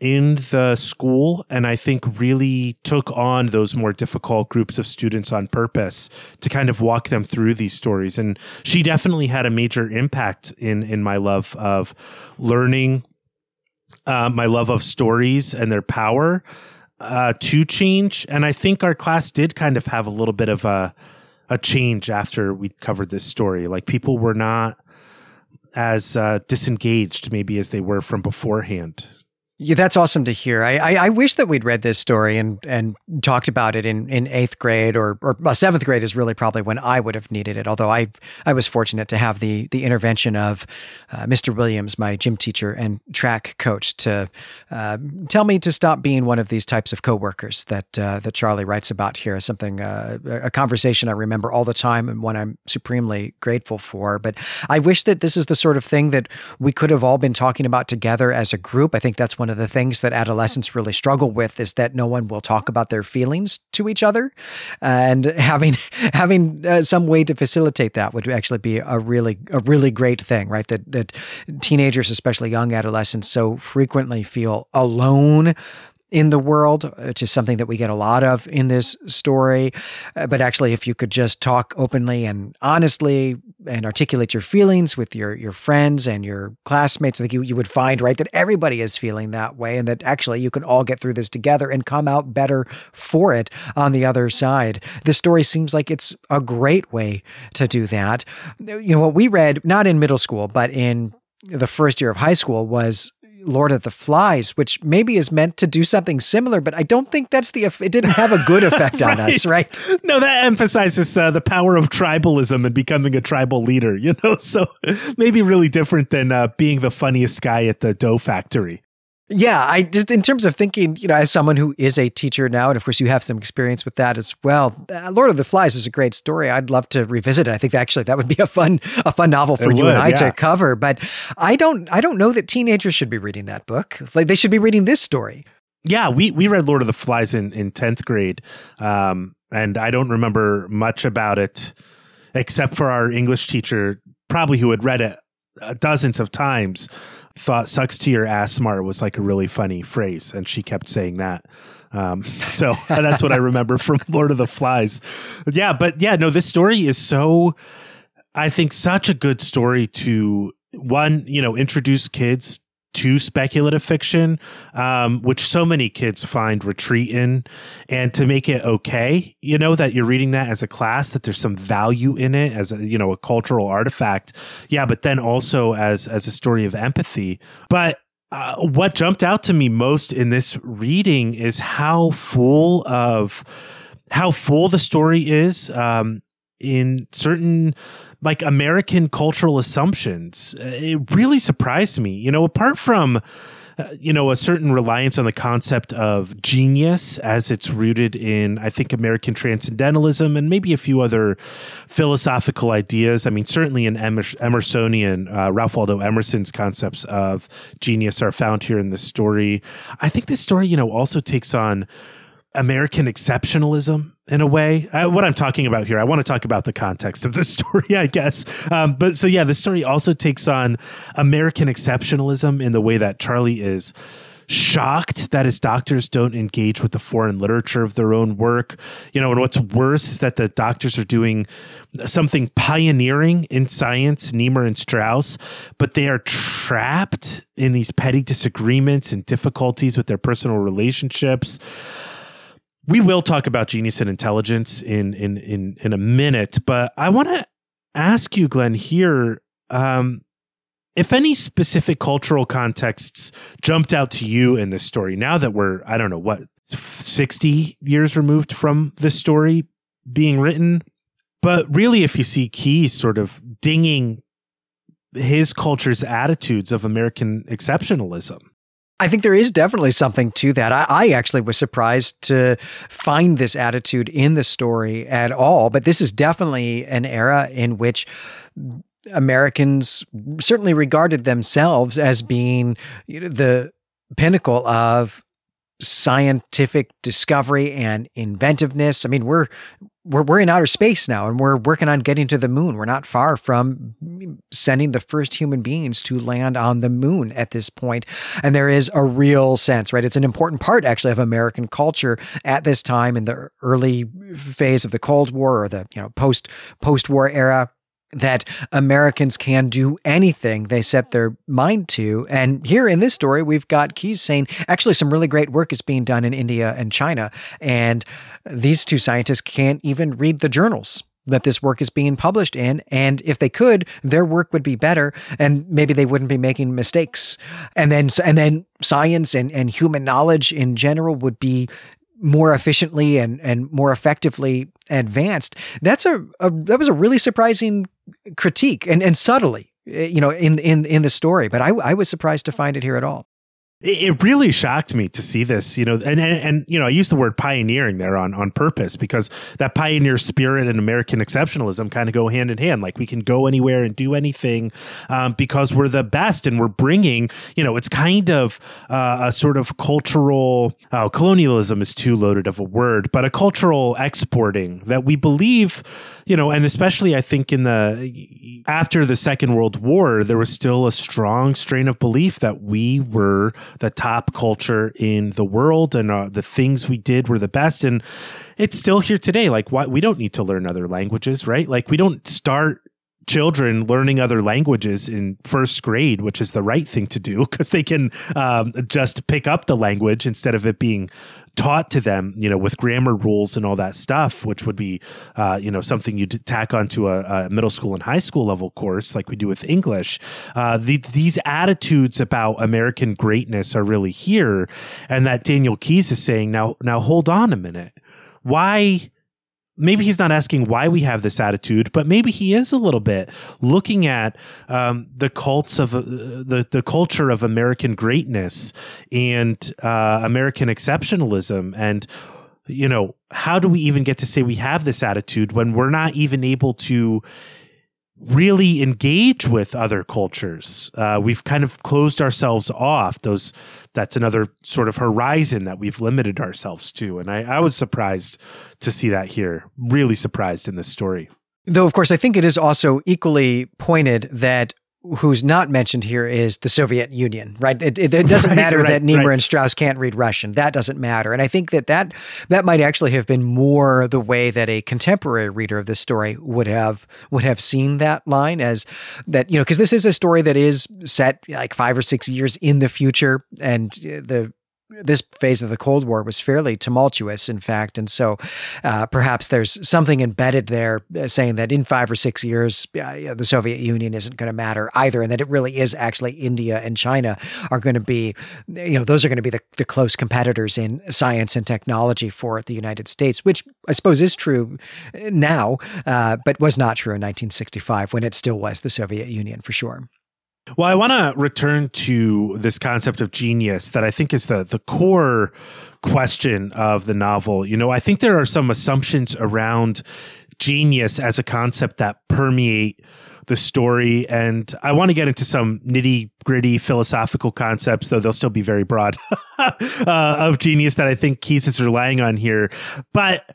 Speaker 2: in the school and I think really took on those more difficult groups of students on purpose to kind of walk them through these stories. And she definitely had a major impact in in my love of learning, uh, my love of stories and their power uh, to change. And I think our class did kind of have a little bit of a a change after we covered this story. Like people were not as uh, disengaged maybe as they were from beforehand.
Speaker 1: Yeah, that's awesome to hear. I, I, I, wish that we'd read this story and and talked about it in, in eighth grade or or well, seventh grade is really probably when I would have needed it. Although I I was fortunate to have the the intervention of uh, Mr. Williams, my gym teacher and track coach, to uh, tell me to stop being one of these types of coworkers that uh, that Charlie writes about here. Something uh, a conversation I remember all the time and one I'm supremely grateful for. But I wish that this is the sort of thing that we could have all been talking about together as a group. I think that's one one of the things that adolescents really struggle with is that no one will talk about their feelings to each other, and having having uh, some way to facilitate that would actually be a really a really great thing, right? That that teenagers, especially young adolescents, so frequently feel alone in the world, which is something that we get a lot of in this story. Uh, but actually, if you could just talk openly and honestly and articulate your feelings with your your friends and your classmates, I think you, you would find, right, that everybody is feeling that way and that actually you can all get through this together and come out better for it on the other side. This story seems like it's a great way to do that. You know, what we read, not in middle school, but in the first year of high school was Lord of the Flies, which maybe is meant to do something similar, but I don't think that's the. It didn't have a good effect on us, right?
Speaker 2: No, that emphasizes uh, the power of tribalism and becoming a tribal leader. You know, so maybe really different than uh, being the funniest guy at the dough factory.
Speaker 1: Yeah, I just in terms of thinking, you know, as someone who is a teacher now, and of course you have some experience with that as well. Uh, Lord of the Flies is a great story. I'd love to revisit it. I think actually that would be a fun a fun novel for it you would, and I yeah. to cover. But I don't I don't know that teenagers should be reading that book. Like they should be reading this story.
Speaker 2: Yeah, we we read Lord of the Flies in in tenth grade, um, and I don't remember much about it except for our English teacher, probably who had read it uh, dozens of times thought sucks to your ass smart was like a really funny phrase and she kept saying that. Um, so that's what i remember from lord of the flies. Yeah but yeah no this story is so i think such a good story to one you know introduce kids to speculative fiction, um, which so many kids find retreat in, and to make it okay, you know, that you're reading that as a class, that there's some value in it as a, you know, a cultural artifact. Yeah, but then also as as a story of empathy. But uh, what jumped out to me most in this reading is how full of how full the story is um, in certain like American cultural assumptions. Uh, it really surprised me. You know, apart from uh, you know a certain reliance on the concept of genius as it's rooted in I think American transcendentalism and maybe a few other philosophical ideas. I mean, certainly in Emersonian uh, Ralph Waldo Emerson's concepts of genius are found here in the story. I think this story, you know, also takes on American exceptionalism in a way. Uh, what I'm talking about here, I want to talk about the context of the story, I guess. Um, but so, yeah, the story also takes on American exceptionalism in the way that Charlie is shocked that his doctors don't engage with the foreign literature of their own work. You know, and what's worse is that the doctors are doing something pioneering in science, Nemur and Strauss, but they are trapped in these petty disagreements and difficulties with their personal relationships we will talk about genius and intelligence in in in in a minute, but I want to ask you, Glenn, here. Um, if any specific cultural contexts jumped out to you in this story, now that we're, I don't know, what, 60 years removed from this story being written, but really, if you see Keyes sort of dinging his culture's attitudes of American exceptionalism,
Speaker 1: I think there is definitely something to that. I, I, actually was surprised to find this attitude in the story at all, but this is definitely an era in which Americans certainly regarded themselves as being you know, the pinnacle of scientific discovery and inventiveness. I mean, we're we're we're in outer space now and we're working on getting to the moon. We're not far from sending the first human beings to land on the moon at this point. And there is a real sense, right? It's an important part actually of American culture at this time in the early phase of the Cold War or the, you know, post post-war era that Americans can do anything they set mm. their mind to. And here in this story, we've got Keyes saying actually some really great work is being done in India and China. And these two scientists can't even read the journals that this work is being published in. And if they could, their work would be better and maybe they wouldn't be making mistakes. And then, and then science and, and human knowledge in general would be more efficiently and, and more effectively advanced. That's a, a that was a really surprising critique and, and subtly, eh, you know, in, in, in the story, but I, I was surprised to find it here at all
Speaker 2: it really shocked me to see this, you know, and, and, and you know, I use the word pioneering there on on purpose because that pioneer spirit and American exceptionalism kind of go hand in hand. Like we can go anywhere and do anything um, because we're the best, and we're bringing, you know, it's kind of uh, a sort of cultural oh, colonialism is too loaded of a word, but a cultural exporting that we believe, you know, and especially I think in the after the Second World War, there was still a strong strain of belief that we were the top culture in the world and uh, the things we did were the best. And it's still here today. Like, why we don't need to learn other languages, right? Like, we don't start children learning other languages in first grade, which is the right thing to do because they can um, just pick up the language instead of it being taught to them, you know, with grammar rules and all that stuff, which would be, uh, you know, something you'd tack onto a, a, middle school and high school level course like we do with English. Uh, the, these attitudes about American greatness are really here. And that Daniel Keyes is saying, now, now hold on a minute. Why maybe he's not asking why we have this attitude, but maybe he is a little bit looking at um, the cults of uh, the the culture of American greatness and uh, American exceptionalism, and you know how do we even get to say we have this attitude when we're not even able to really engage with other cultures. Uh, we've kind of closed ourselves off. Those that's another sort of horizon that we've limited ourselves to. And I, I was surprised to see that here. Really surprised in this story.
Speaker 1: Though, of course, I think it is also equally pointed that who's not mentioned here is the Soviet Union, right? It, it, it doesn't right, matter right, that Nemur right. and Strauss can't read Russian. That doesn't matter. And I think that, that that might actually have been more the way that a contemporary reader of this story would have would have seen that line as that, you know, because this is a story that is set like five or six years in the future, and the this phase of the Cold War was fairly tumultuous, in fact. And so uh, perhaps there's something embedded there uh, saying that in five or six years, uh, the Soviet Union isn't going to matter either. And that it really is actually India and China are going to be, you know, those are going to be the, the close competitors in science and technology for the United States, which I suppose is true now, uh, but was not true in 1965 when it still was the Soviet Union for sure.
Speaker 2: Well, I want to return to this concept of genius that I think is the the core question of the novel. You know, I think there are some assumptions around genius as a concept that permeate the story. And I want to get into some nitty gritty philosophical concepts, though they'll still be very broad, uh, of genius that I think Keyes is relying on here. But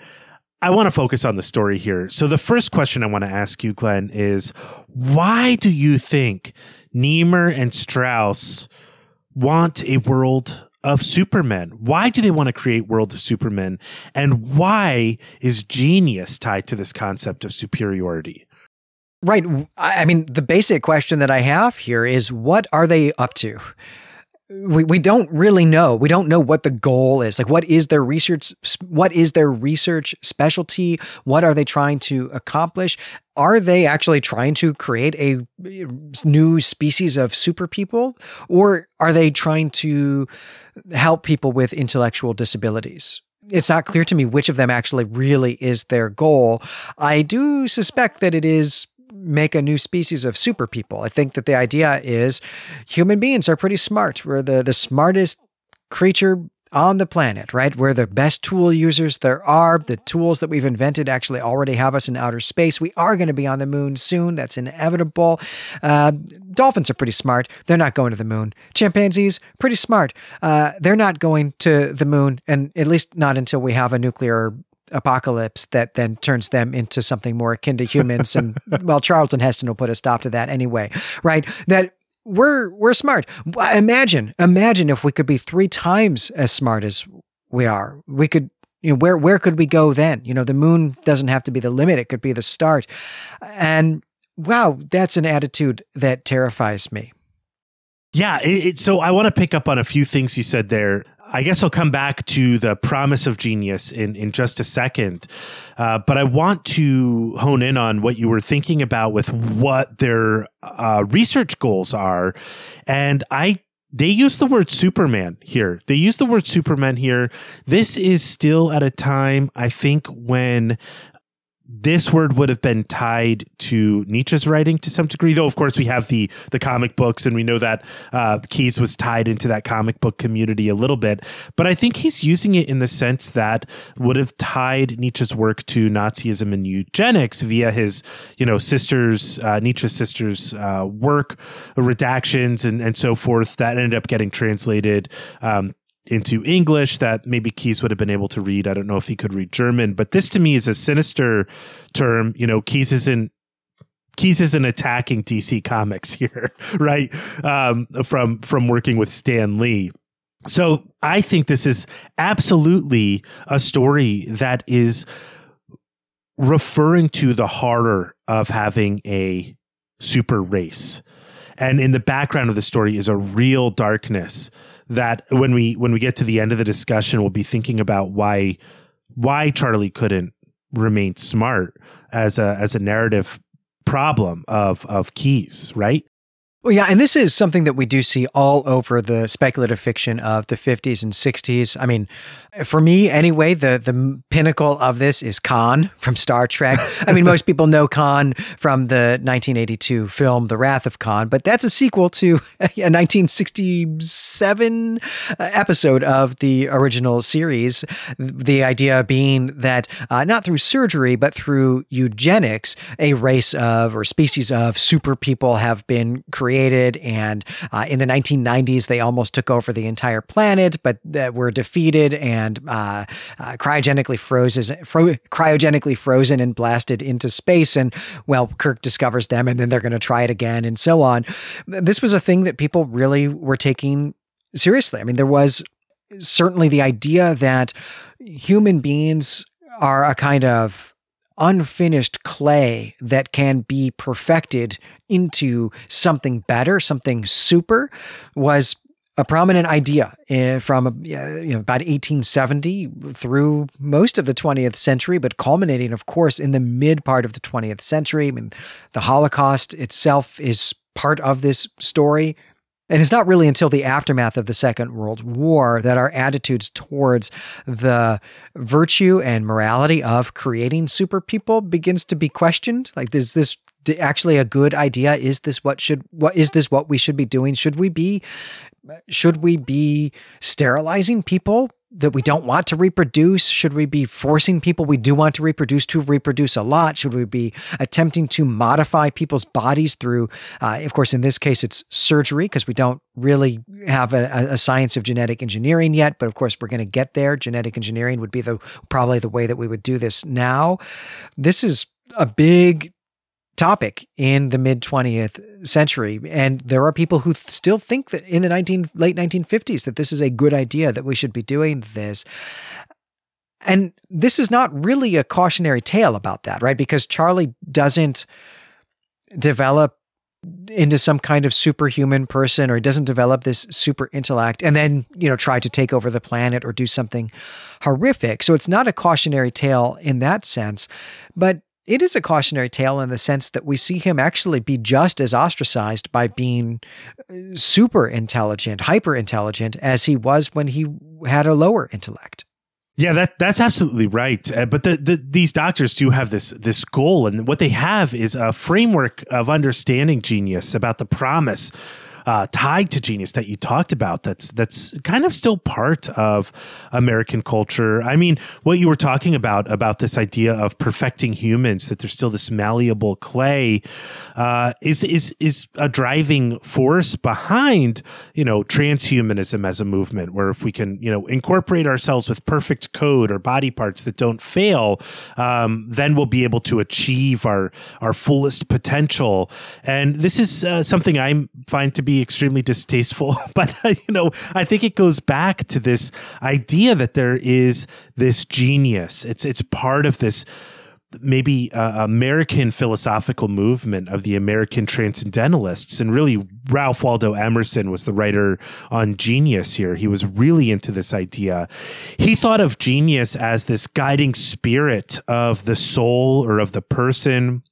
Speaker 2: I want to focus on the story here. So the first question I want to ask you, Glenn, is why do you think Nemur and Strauss want a world of Supermen? Why do they want to create World of Supermen? And why is genius tied to this concept of superiority?
Speaker 1: Right. I mean, the basic question that I have here is what are they up to? We, we don't really know. We don't know what the goal is. Like what is their research what is their research specialty? What are they trying to accomplish? Are they actually trying to create a new species of super people or are they trying to help people with intellectual disabilities? It's not clear to me which of them actually really is their goal. I do suspect that it is make a new species of super people. I think that the idea is human beings are pretty smart. We're the, the smartest creature on the planet, right? We're the best tool users there are. The tools that we've invented actually already have us in outer space. We are going to be on the moon soon. That's inevitable. Uh, dolphins are pretty smart. They're not going to the moon. Chimpanzees, pretty smart. Uh, they're not going to the moon, and at least not until we have a nuclear apocalypse that then turns them into something more akin to humans. and well, Charlton Heston will put a stop to that anyway, right? That we're we're smart. Imagine, imagine if we could be three times as smart as we are. We could you know where where could we go then you know the moon doesn't have to be the limit it could be the start and wow that's an attitude that terrifies me
Speaker 2: yeah it, it, so i want to pick up on a few things you said there I guess I'll come back to the promise of genius in, in just a second. Uh, but I want to hone in on what you were thinking about with what their uh, research goals are. And I they use the word Superman here. They use the word Superman here. This is still at a time, I think, when this word would have been tied to Nietzsche's writing to some degree, though. Of course, we have the the comic books, and we know that uh, Keyes was tied into that comic book community a little bit. But I think he's using it in the sense that would have tied Nietzsche's work to Nazism and eugenics via his, you know, sisters, uh, Nietzsche's sisters' uh, work, redactions, and and so forth. That ended up getting translated um, into English that maybe Keyes would have been able to read. I don't know if he could read German, but this to me is a sinister term. You know, Keyes isn't Keyes isn't attacking DC Comics here, right? Um, from from working with Stan Lee. So I think this is absolutely a story that is referring to the horror of having a super race. And in the background of the story is a real darkness that when we when we get to the end of the discussion, we'll be thinking about why why Charlie couldn't remain smart as a as a narrative problem of of Keyes, right?
Speaker 1: Well, yeah, and this is something that we do see all over the speculative fiction of the 50s and 60s. I mean, for me anyway, the the pinnacle of this is Khan from Star Trek. I mean, most people know Khan from the 1982 film The Wrath of Khan, but that's a sequel to a 1967 episode of the original series. The idea being that uh, not through surgery, but through eugenics, a race of or species of super people have been created created. And uh, in the 1990s, they almost took over the entire planet, but were defeated and uh, uh, cryogenically frozen, fro- cryogenically frozen and blasted into space. And well, Kirk discovers them, and then they're going to try it again, and so on. This was a thing that people really were taking seriously. I mean, there was certainly the idea that human beings are a kind of unfinished clay that can be perfected into something better, something super, was a prominent idea eh, from you know, about 1870 through most of the 20th century, but culminating, of course, in the mid part of the 20th century. I mean, the Holocaust itself is part of this story. And it's not really until the aftermath of the Second World War that our attitudes towards the virtue and morality of creating super people begins to be questioned. Like, is this actually a good idea? Is this what should what is this what we should be doing? Should we be should we be sterilizing people that we don't want to reproduce? Should we be forcing people we do want to reproduce to reproduce a lot? Should we be attempting to modify people's bodies through, uh, of course, in this case, it's surgery because we don't really have a, a, science of genetic engineering yet. But of course, we're going to get there. Genetic engineering would be the probably the way that we would do this now. This is a big topic in the mid 20th century. And there are people who still think that in the 19 late 1950s that this is a good idea that we should be doing this. And this is not really a cautionary tale about that right? Because charlie doesn't develop into some kind of superhuman person or doesn't develop this super intellect and then you know try to take over the planet or do something horrific. So it's not a cautionary tale in that sense. But it is a cautionary tale in the sense that we see him actually be just as ostracized by being uh, super intelligent, hyper intelligent, as he was when he had a lower intellect.
Speaker 2: Yeah, that that's absolutely right. Uh, but the, the, these doctors do have this this goal, and what they have is a framework of understanding genius about the promise uh, tied to genius that you talked about that's that's kind of still part of American culture. I mean, what you were talking about about this idea of perfecting humans that there's still this malleable clay uh, is is is a driving force behind you know transhumanism as a movement. Where if we can you know incorporate ourselves with perfect code or body parts that don't fail, um, then we'll be able to achieve our our fullest potential. And this is uh, something I find to be be extremely distasteful, but you know, I think it goes back to this idea that there is this genius. It's it's part of this maybe uh, American philosophical movement of the American transcendentalists. And really, Ralph Waldo Emerson was the writer on genius here. He was really into this idea. He thought of genius as this guiding spirit of the soul or of the person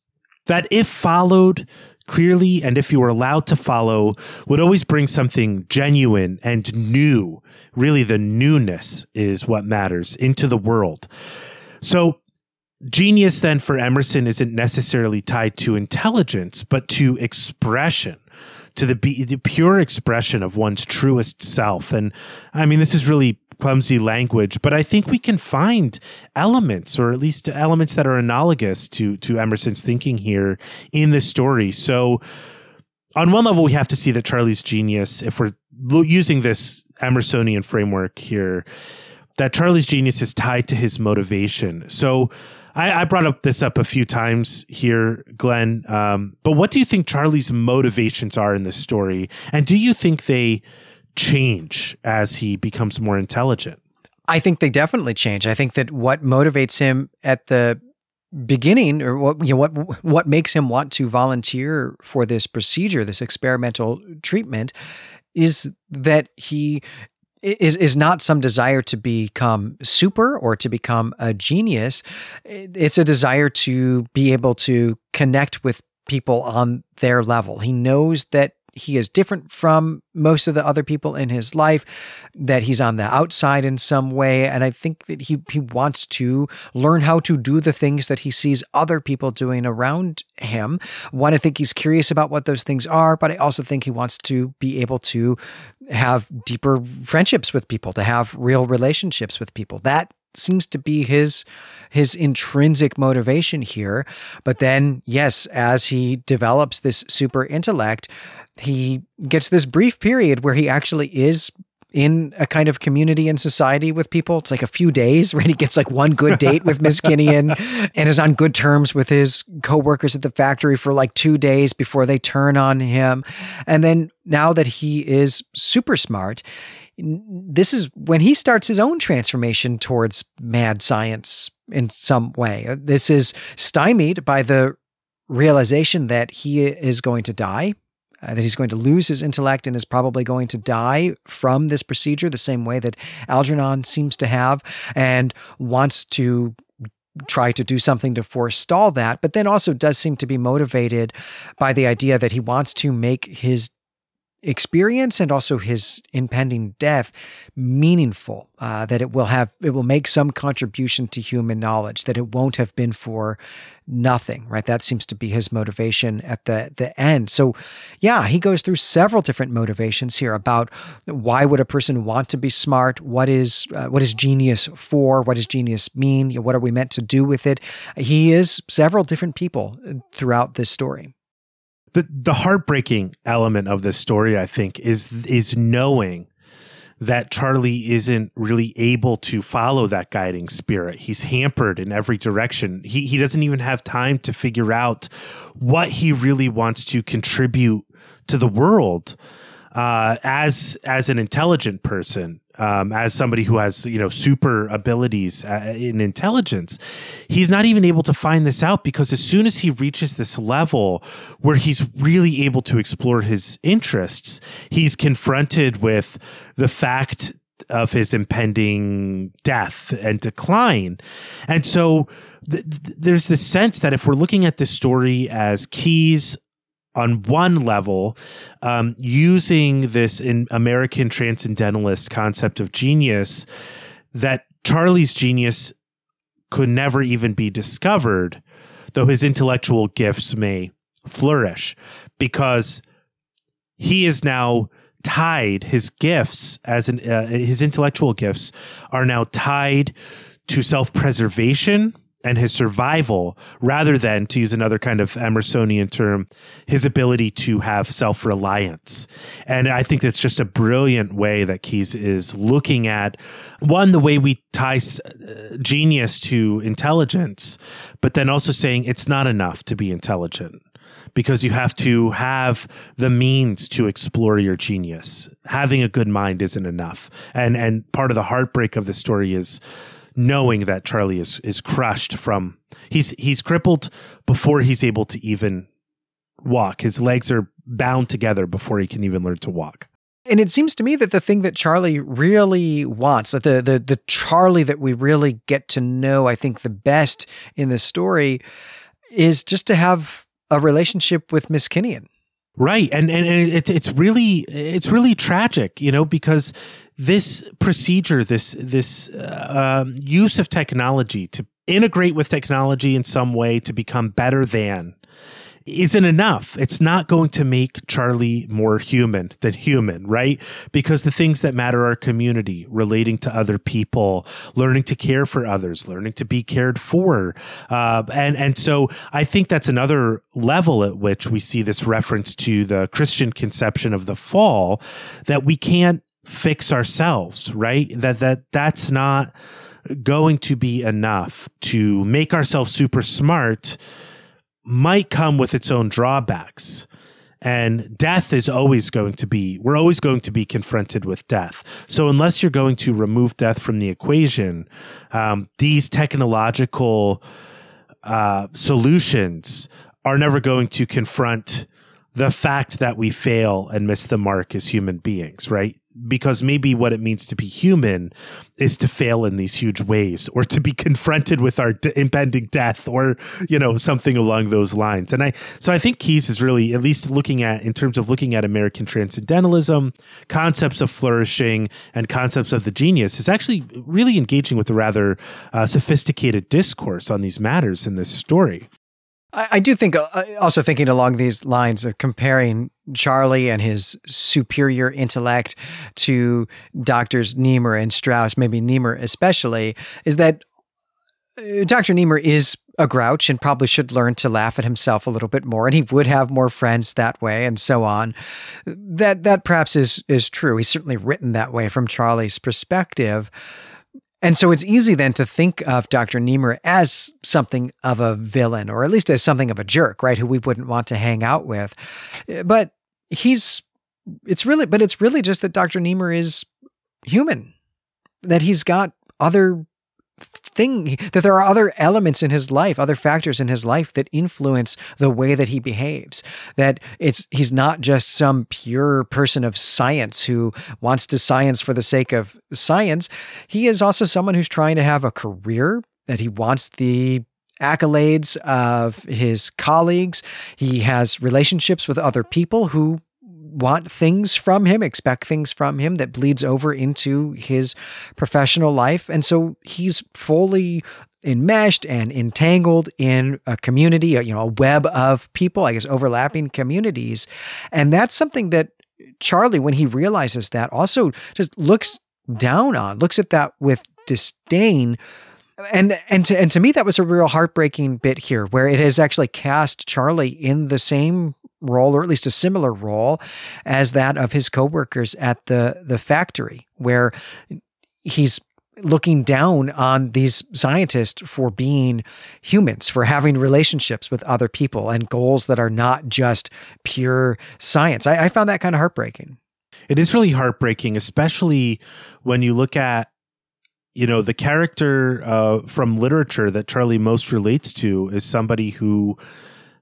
Speaker 2: that, if followed, clearly and if you were allowed to follow would always bring something genuine and new. Really the newness is what matters into the world. So genius then for emerson isn't necessarily tied to intelligence but to expression to the, the pure expression of one's truest self. And i mean this is really clumsy language, but I think we can find elements, or at least elements that are analogous to to Emerson's thinking here in the story. So, on one level, we have to see that Charlie's genius, if we're using this Emersonian framework here, that Charlie's genius is tied to his motivation. So. I, I brought up this up a few times here, Glenn. Um, but what do you think Charlie's motivations are in this story? And do you think they change as he becomes more intelligent?
Speaker 1: I think they definitely change. I think that what motivates him at the beginning or what you know what what makes him want to volunteer for this procedure this experimental treatment is that he is is not some desire to become super or to become a genius it's a desire to be able to connect with people on their level he knows that he is different from most of the other people in his life, that he's on the outside in some way. And I think that he, he wants to learn how to do the things that he sees other people doing around him. One, I think he's curious about what those things are, but I also think he wants to be able to have deeper friendships with people, to have real relationships with people. That seems to be his his intrinsic motivation here but then yes as he develops this super intellect he gets this brief period where he actually is in a kind of community and society with people. It's like a few days, right? He gets like one good date with Miss Kinnian and is on good terms with his coworkers at the factory for like two days before they turn on him. And then now that he is super smart, this is when he starts his own transformation towards mad science in some way. Uh, this is stymied by the realization that he is going to die uh, that he's going to lose his intellect and is probably going to die from this procedure, the same way that Algernon seems to have, and wants to try to do something to forestall that, but then also does seem to be motivated by the idea that he wants to make his experience and also his impending death meaningful uh, that it will have it will make some contribution to human knowledge that it won't have been for nothing right? That seems to be his motivation at the the end. So yeah he goes through several different motivations here about why would a person want to be smart? What is uh, what is genius for? What does genius mean? What are we meant to do with it? He is several different people throughout this story
Speaker 2: the the heartbreaking element of this story, I think, is is knowing that Charlie isn't really able to follow that guiding spirit. He's hampered in every direction. He he doesn't even have time to figure out what he really wants to contribute to the world uh, as as an intelligent person, um, as somebody who has you know super abilities uh, in intelligence, he's not even able to find this out because as soon as he reaches this level where he's really able to explore his interests, he's confronted with the fact of his impending death and decline, and so. Th- th- there's this sense that if we're looking at this story as Keyes on one level, um, using this in American transcendentalist concept of genius, that Charlie's genius could never even be discovered, though his intellectual gifts may flourish, because he is now tied. His gifts, as an uh, his intellectual gifts, are now tied to self preservation and his survival rather than to use another kind of emersonian term his ability to have self-reliance and i think that's just a brilliant way that keyes is looking at one the way we tie uh, genius to intelligence but then also saying it's not enough to be intelligent because you have to have the means to explore your genius. Having a good mind isn't enough. And and part of the heartbreak of the story is knowing that Charlie is is crushed from he's he's crippled before he's able to even walk. His legs are bound together before he can even learn to walk.
Speaker 1: And it seems to me that the thing that Charlie really wants, that the the the Charlie that we really get to know, I think the best in the story, is just to have a relationship with Miss Kinnian.
Speaker 2: Right, and and, and it, it's really it's really tragic, you know, because this procedure, this this uh, use of technology to integrate with technology in some way to become better than isn't enough. It's not going to make Charlie more human than human, right? Because the things that matter are community, relating to other people, learning to care for others, learning to be cared for. Uh, and, and so I think that's another level at which we see this reference to the Christian conception of the fall that we can't fix ourselves, right? That, that, that's not going to be enough to make ourselves super smart might come with its own drawbacks. And death is always going to be, we're always going to be confronted with death. So, unless you're going to remove death from the equation, um, these technological uh, solutions are never going to confront the fact that we fail and miss the mark as human beings, right? Because maybe what it means to be human is to fail in these huge ways or to be confronted with our d- impending death or you know something along those lines. And i so i think keyes is really at least looking at in terms of looking at american transcendentalism concepts of flourishing and concepts of the genius is actually really engaging with a rather uh, sophisticated discourse on these matters in this story
Speaker 1: I, I do think, uh, also thinking along these lines of comparing Charlie and his superior intellect to doctors Nemur and Strauss, maybe Nemur especially, is that uh, Dr. Nemur is a grouch and probably should learn to laugh at himself a little bit more and he would have more friends that way and so on that that perhaps is is true he's certainly written that way from charlie's perspective and so it's easy then to think of Dr. Niemeyer as something of a villain, or at least as something of a jerk, right? Who we wouldn't want to hang out with. Eh, but he's, it's really, but it's really just that Dr. Niemeyer is human, that he's got other thing that there are other elements in his life other factors in his life that influence the way that he behaves. That it's he's not just some pure person of science who wants to science for the sake of science. He is also someone who's trying to have a career that he wants the accolades of his colleagues. He has relationships with other people who want things from him, expect things from him that bleeds over into his professional life. And so he's fully enmeshed and entangled in a community, you know, a web of people, I guess, overlapping communities. And that's something that Charlie, when he realizes that, also just looks down on, looks at that with disdain and and to and to me that was a real heartbreaking bit here where it has actually cast Charlie in the same role, or at least a similar role, as that of his coworkers at the the factory, where he's looking down on these scientists for being humans, for having relationships with other people and goals that are not just pure science. I, I found that kind of heartbreaking.
Speaker 2: It is really heartbreaking, especially when you look at you know the character uh, from literature that Charlie most relates to is somebody who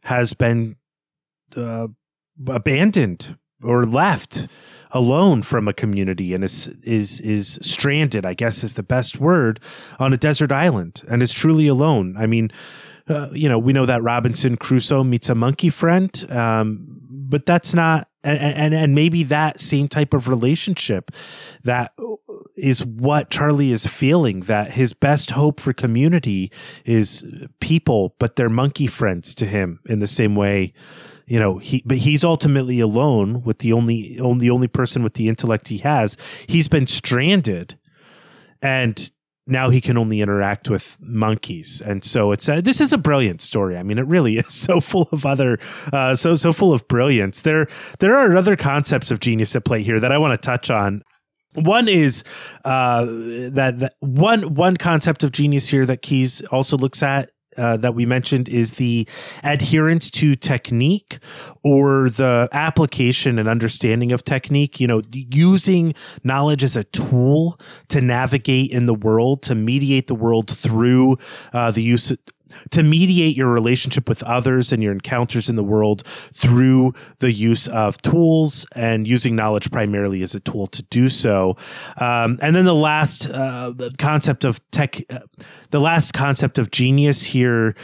Speaker 2: has been uh, abandoned or left alone from a community and is is is stranded i guess is the best word on a desert island and is truly alone. I mean uh, you know we know that robinson crusoe meets a monkey friend um, but that's not and, and and maybe that same type of relationship that is what Charlie is feeling that his best hope for community is people but they're monkey friends to him in the same way you know he but he's ultimately alone with the only only the only person with the intellect he has. He's been stranded and now he can only interact with monkeys. And so it's a, this is a brilliant story. I mean it really is so full of other uh, so so full of brilliance. There there are other concepts of genius at play here that i want to touch on. One is uh, that, that one one concept of genius here that Keyes also looks at uh, that we mentioned is the adherence to technique or the application and understanding of technique. You know, using knowledge as a tool to navigate in the world, to mediate the world through uh, the use to mediate your relationship with others and your encounters in the world through the use of tools and using knowledge primarily as a tool to do so. Um, and then the last uh, concept of tech, uh, the last concept of genius here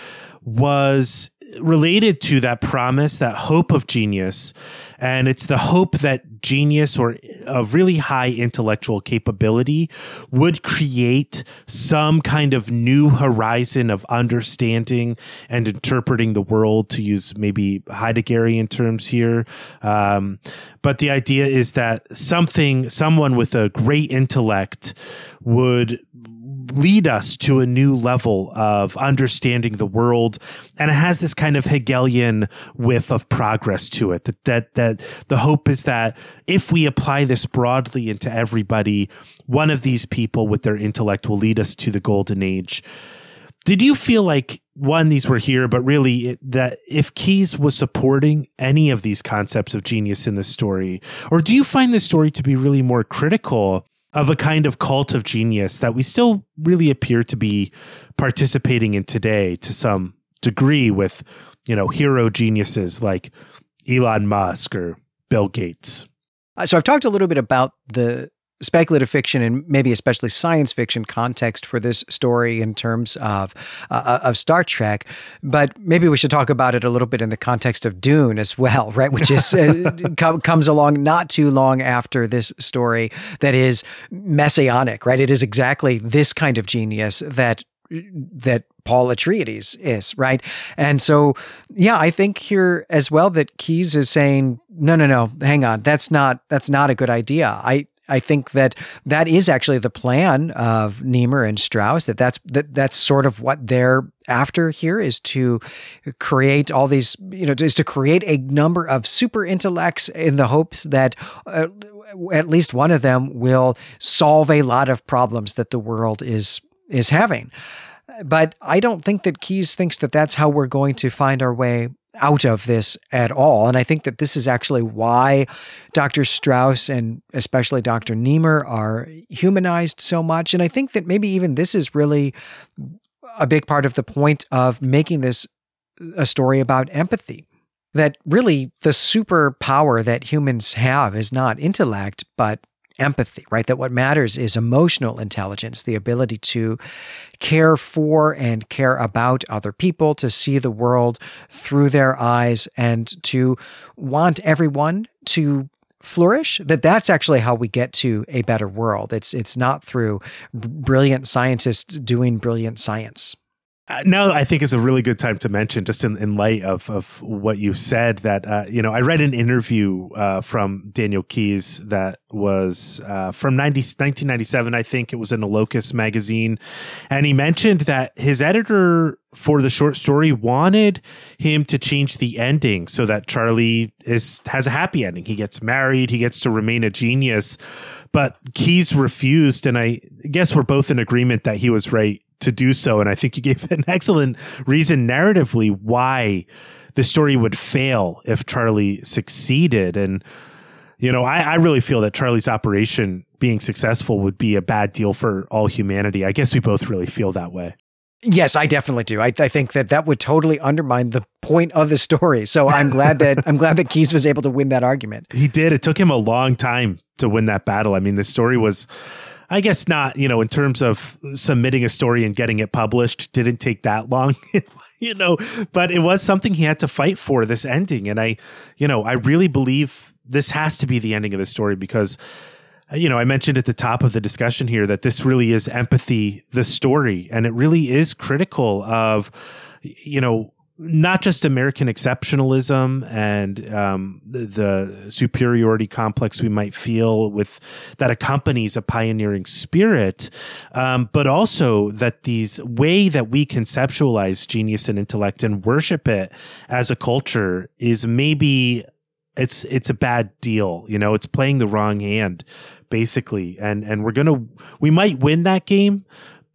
Speaker 2: was related to that promise, that hope of genius. And it's the hope that genius or a really high intellectual capability would create some kind of new horizon of understanding and interpreting the world, to use maybe Heideggerian terms here. Um, but the idea is that something, someone with a great intellect would lead us to a new level of understanding the world. And it has this kind of hegelian whiff of progress to it that that that the hope is that if we apply this broadly into everybody one of these people with their intellect will lead us to the golden age. Did you feel like one these were here but really it, that if Keyes was supporting any of these concepts of genius in the story or do you find the story to be really more critical of a kind of cult of genius that we still really appear to be participating in today to some degree with, you know, hero geniuses like Elon Musk or Bill Gates.
Speaker 1: Uh, so I've talked a little bit about the speculative fiction and maybe especially science fiction context for this story in terms of uh, uh, of Star Trek, but maybe we should talk about it a little bit in the context of Dune as well, right? Which is uh, com- comes along not too long after this story that is messianic, right? It is exactly this kind of genius that that Paul Atreides is, right? And so, yeah, I think here as well that Keyes is saying, no, no, no, hang on, that's not that's not a good idea. I I think that that is actually the plan of Niemeyer and Strauss. That that's that that's sort of what they're after here is to create all these, you know, is to create a number of super intellects in the hopes that uh, at least one of them will solve a lot of problems that the world is is having. But I don't think that Keyes thinks that that's how we're going to find our way out of this at all. And I think that this is actually why Dr. Strauss and especially Dr. Niemeyer are humanized so much. And I think that maybe even this is really a big part of the point of making this a story about empathy. That really the superpower that humans have is not intellect, but empathy, right? That what matters is emotional intelligence, the ability to care for and care about other people, to see the world through their eyes, and to want everyone to flourish that that's actually how we get to a better world it's it's not through brilliant scientists doing brilliant science
Speaker 2: now I think is a really good time to mention, just in, in light of, of what you said, that, uh, you know, I read an interview uh, from Daniel Keyes that was uh, from 90, 1997, I think it was in a Locus magazine. And he mentioned that his editor for the short story wanted him to change the ending so that Charlie is has a happy ending. He gets married, he gets to remain a genius. But Keyes refused, and I guess we're both in agreement that he was right to do so. And I think you gave an excellent reason narratively why the story would fail if Charlie succeeded. And, you know, I, I really feel that Charlie's operation being successful would be a bad deal for all humanity. I guess we both really feel that way.
Speaker 1: Yes, I definitely do. I, I, think that that would totally undermine the point of the story. So I'm glad that I'm glad that Keyes was able to win that argument.
Speaker 2: He did. It took him a long time to win that battle. I mean, the story was I guess not, you know, in terms of submitting a story and getting it published, didn't take that long, you know, but it was something he had to fight for this ending. And I, you know, I really believe this has to be the ending of the story because, you know, I mentioned at the top of the discussion here that this really is empathy, the story, and it really is critical of, you know, not just American exceptionalism and um, the, the, superiority complex we might feel with that accompanies a pioneering spirit, um, but also that these way that we conceptualize genius and intellect and worship it as a culture is maybe it's it's a bad deal. You know, it's playing the wrong hand basically, and and we're gonna we might win that game,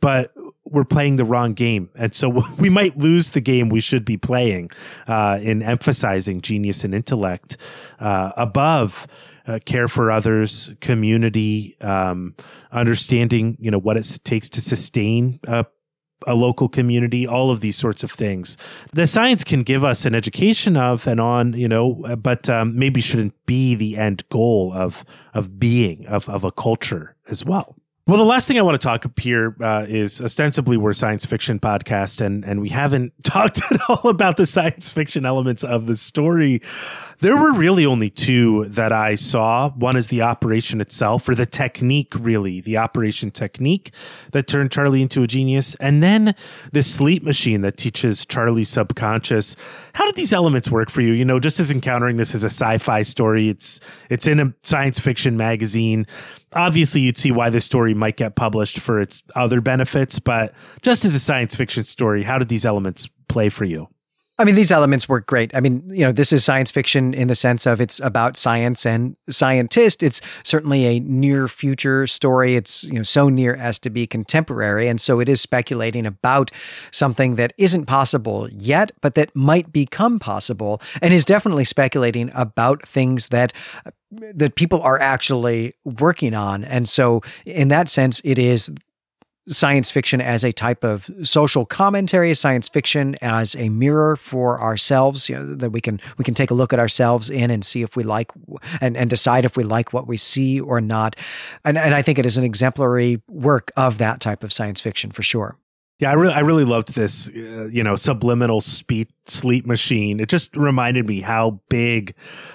Speaker 2: but we're playing the wrong game. And so we might lose the game we should be playing uh, in emphasizing genius and intellect uh, above uh, care for others, community, um, understanding, you know, what it takes to sustain a, a local community, all of these sorts of things. The science can give us an education of and on, you know, but um, maybe shouldn't be the end goal of of being of of a culture as well. Well, the last thing I want to talk up here uh, is ostensibly we're science fiction podcast, and and we haven't talked at all about the science fiction elements of the story. There were really only two that I saw. One is the operation itself, or the technique, really, the operation technique that turned Charlie into a genius, and then the sleep machine that teaches Charlie's subconscious. How did these elements work for you? You know, just as encountering this as a sci-fi story, it's it's in a science fiction magazine obviously you'd see why this story might get published for its other benefits, but just as a science fiction story, how did these elements play for you?
Speaker 1: I mean, these elements work great. I mean, you know, this is science fiction in the sense of it's about science and scientist. It's certainly a near future story. It's, you know, so near as to be contemporary. And so it is speculating about something that isn't possible yet, but that might become possible and is definitely speculating about things that that people are actually working on. And so in that sense, it is science fiction as a type of social commentary, science fiction as a mirror for ourselves, you know, that we can we can take a look at ourselves in and see if we like and, and decide if we like what we see or not. And, and I think it is an exemplary work of that type of science fiction for sure.
Speaker 2: Yeah, I really, I really loved this, uh, you know, subliminal speech sleep machine. It just reminded me how big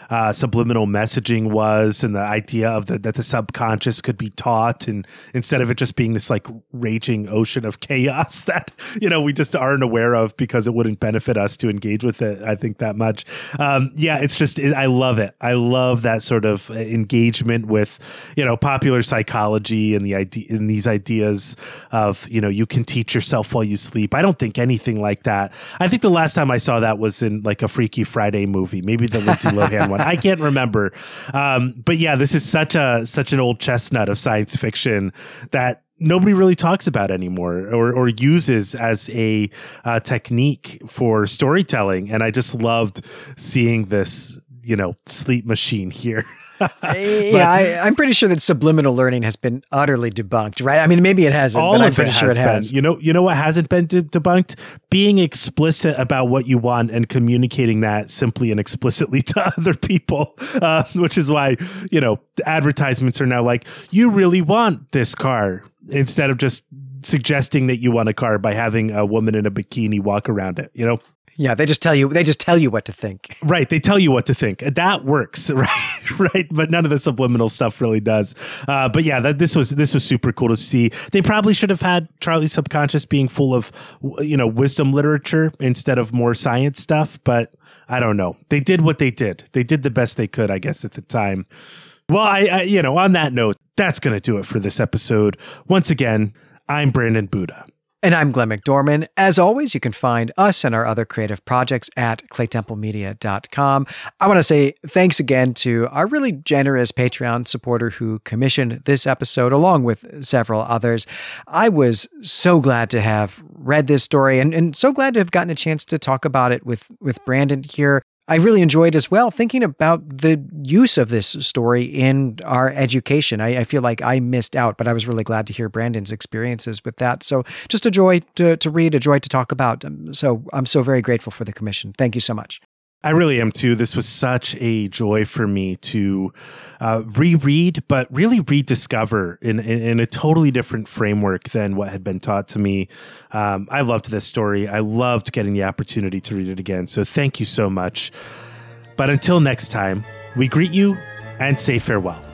Speaker 2: uh, subliminal messaging was, and the idea of the, that the subconscious could be taught, and instead of it just being this like raging ocean of chaos that you know we just aren't aware of because it wouldn't benefit us to engage with it. I think that much. Um, yeah, it's just it, I love it. I love that sort of engagement with you know popular psychology and the idea in these ideas of you know you can teach yourself yourself while you sleep. I don't think anything like that. I think the last time I saw that was in like a Freaky Friday movie, maybe the Lindsay Lohan one. I can't remember. Um, but yeah, this is such a such an old chestnut of science fiction that nobody really talks about anymore or, or uses as a uh, technique for storytelling. And I just loved seeing this, you know, sleep machine here.
Speaker 1: yeah, I, am pretty sure that subliminal learning has been utterly debunked, right? I mean, maybe it hasn't, all but I'm pretty sure it has.
Speaker 2: Been. You know, you know what hasn't been de- debunked? Being explicit about what you want and communicating that simply and explicitly to other people, uh, which is why you know advertisements are now like, "You really want this car," instead of just suggesting that you want a car by having a woman in a bikini walk around it. You know.
Speaker 1: Yeah, they just tell you they just tell you what to think.
Speaker 2: Right, they tell you what to think. That works, right? right, but none of the subliminal stuff really does. Uh, but yeah, that, this was this was super cool to see. They probably should have had Charlie's subconscious being full of you know wisdom literature instead of more science stuff. But I don't know. They did what they did. They did the best they could, I guess, at the time. Well, I, I you know, on that note, that's to do it for this episode. Once again, I'm Brandon Buddha.
Speaker 1: And I'm Glenn McDorman. As always, you can find us and our other creative projects at claytemplemedia.com. I want to say thanks again to our really generous Patreon supporter who commissioned this episode, along with several others. I was so glad to have read this story and, and so glad to have gotten a chance to talk about it with, with Brandon here. I really enjoyed as well thinking about the use of this story in our education. I, I, feel like I missed out, but I was really glad to hear Brandon's experiences with that. So just a joy to, to read, a joy to talk about. Um, so I'm so very grateful for the commission. Thank you so much.
Speaker 2: I really am too. This was such a joy for me to uh, reread, but really rediscover in, in, in, a totally different framework than what had been taught to me. Um, I loved this story. I loved getting the opportunity to read it again. So thank you so much. But until next time, we greet you and say farewell.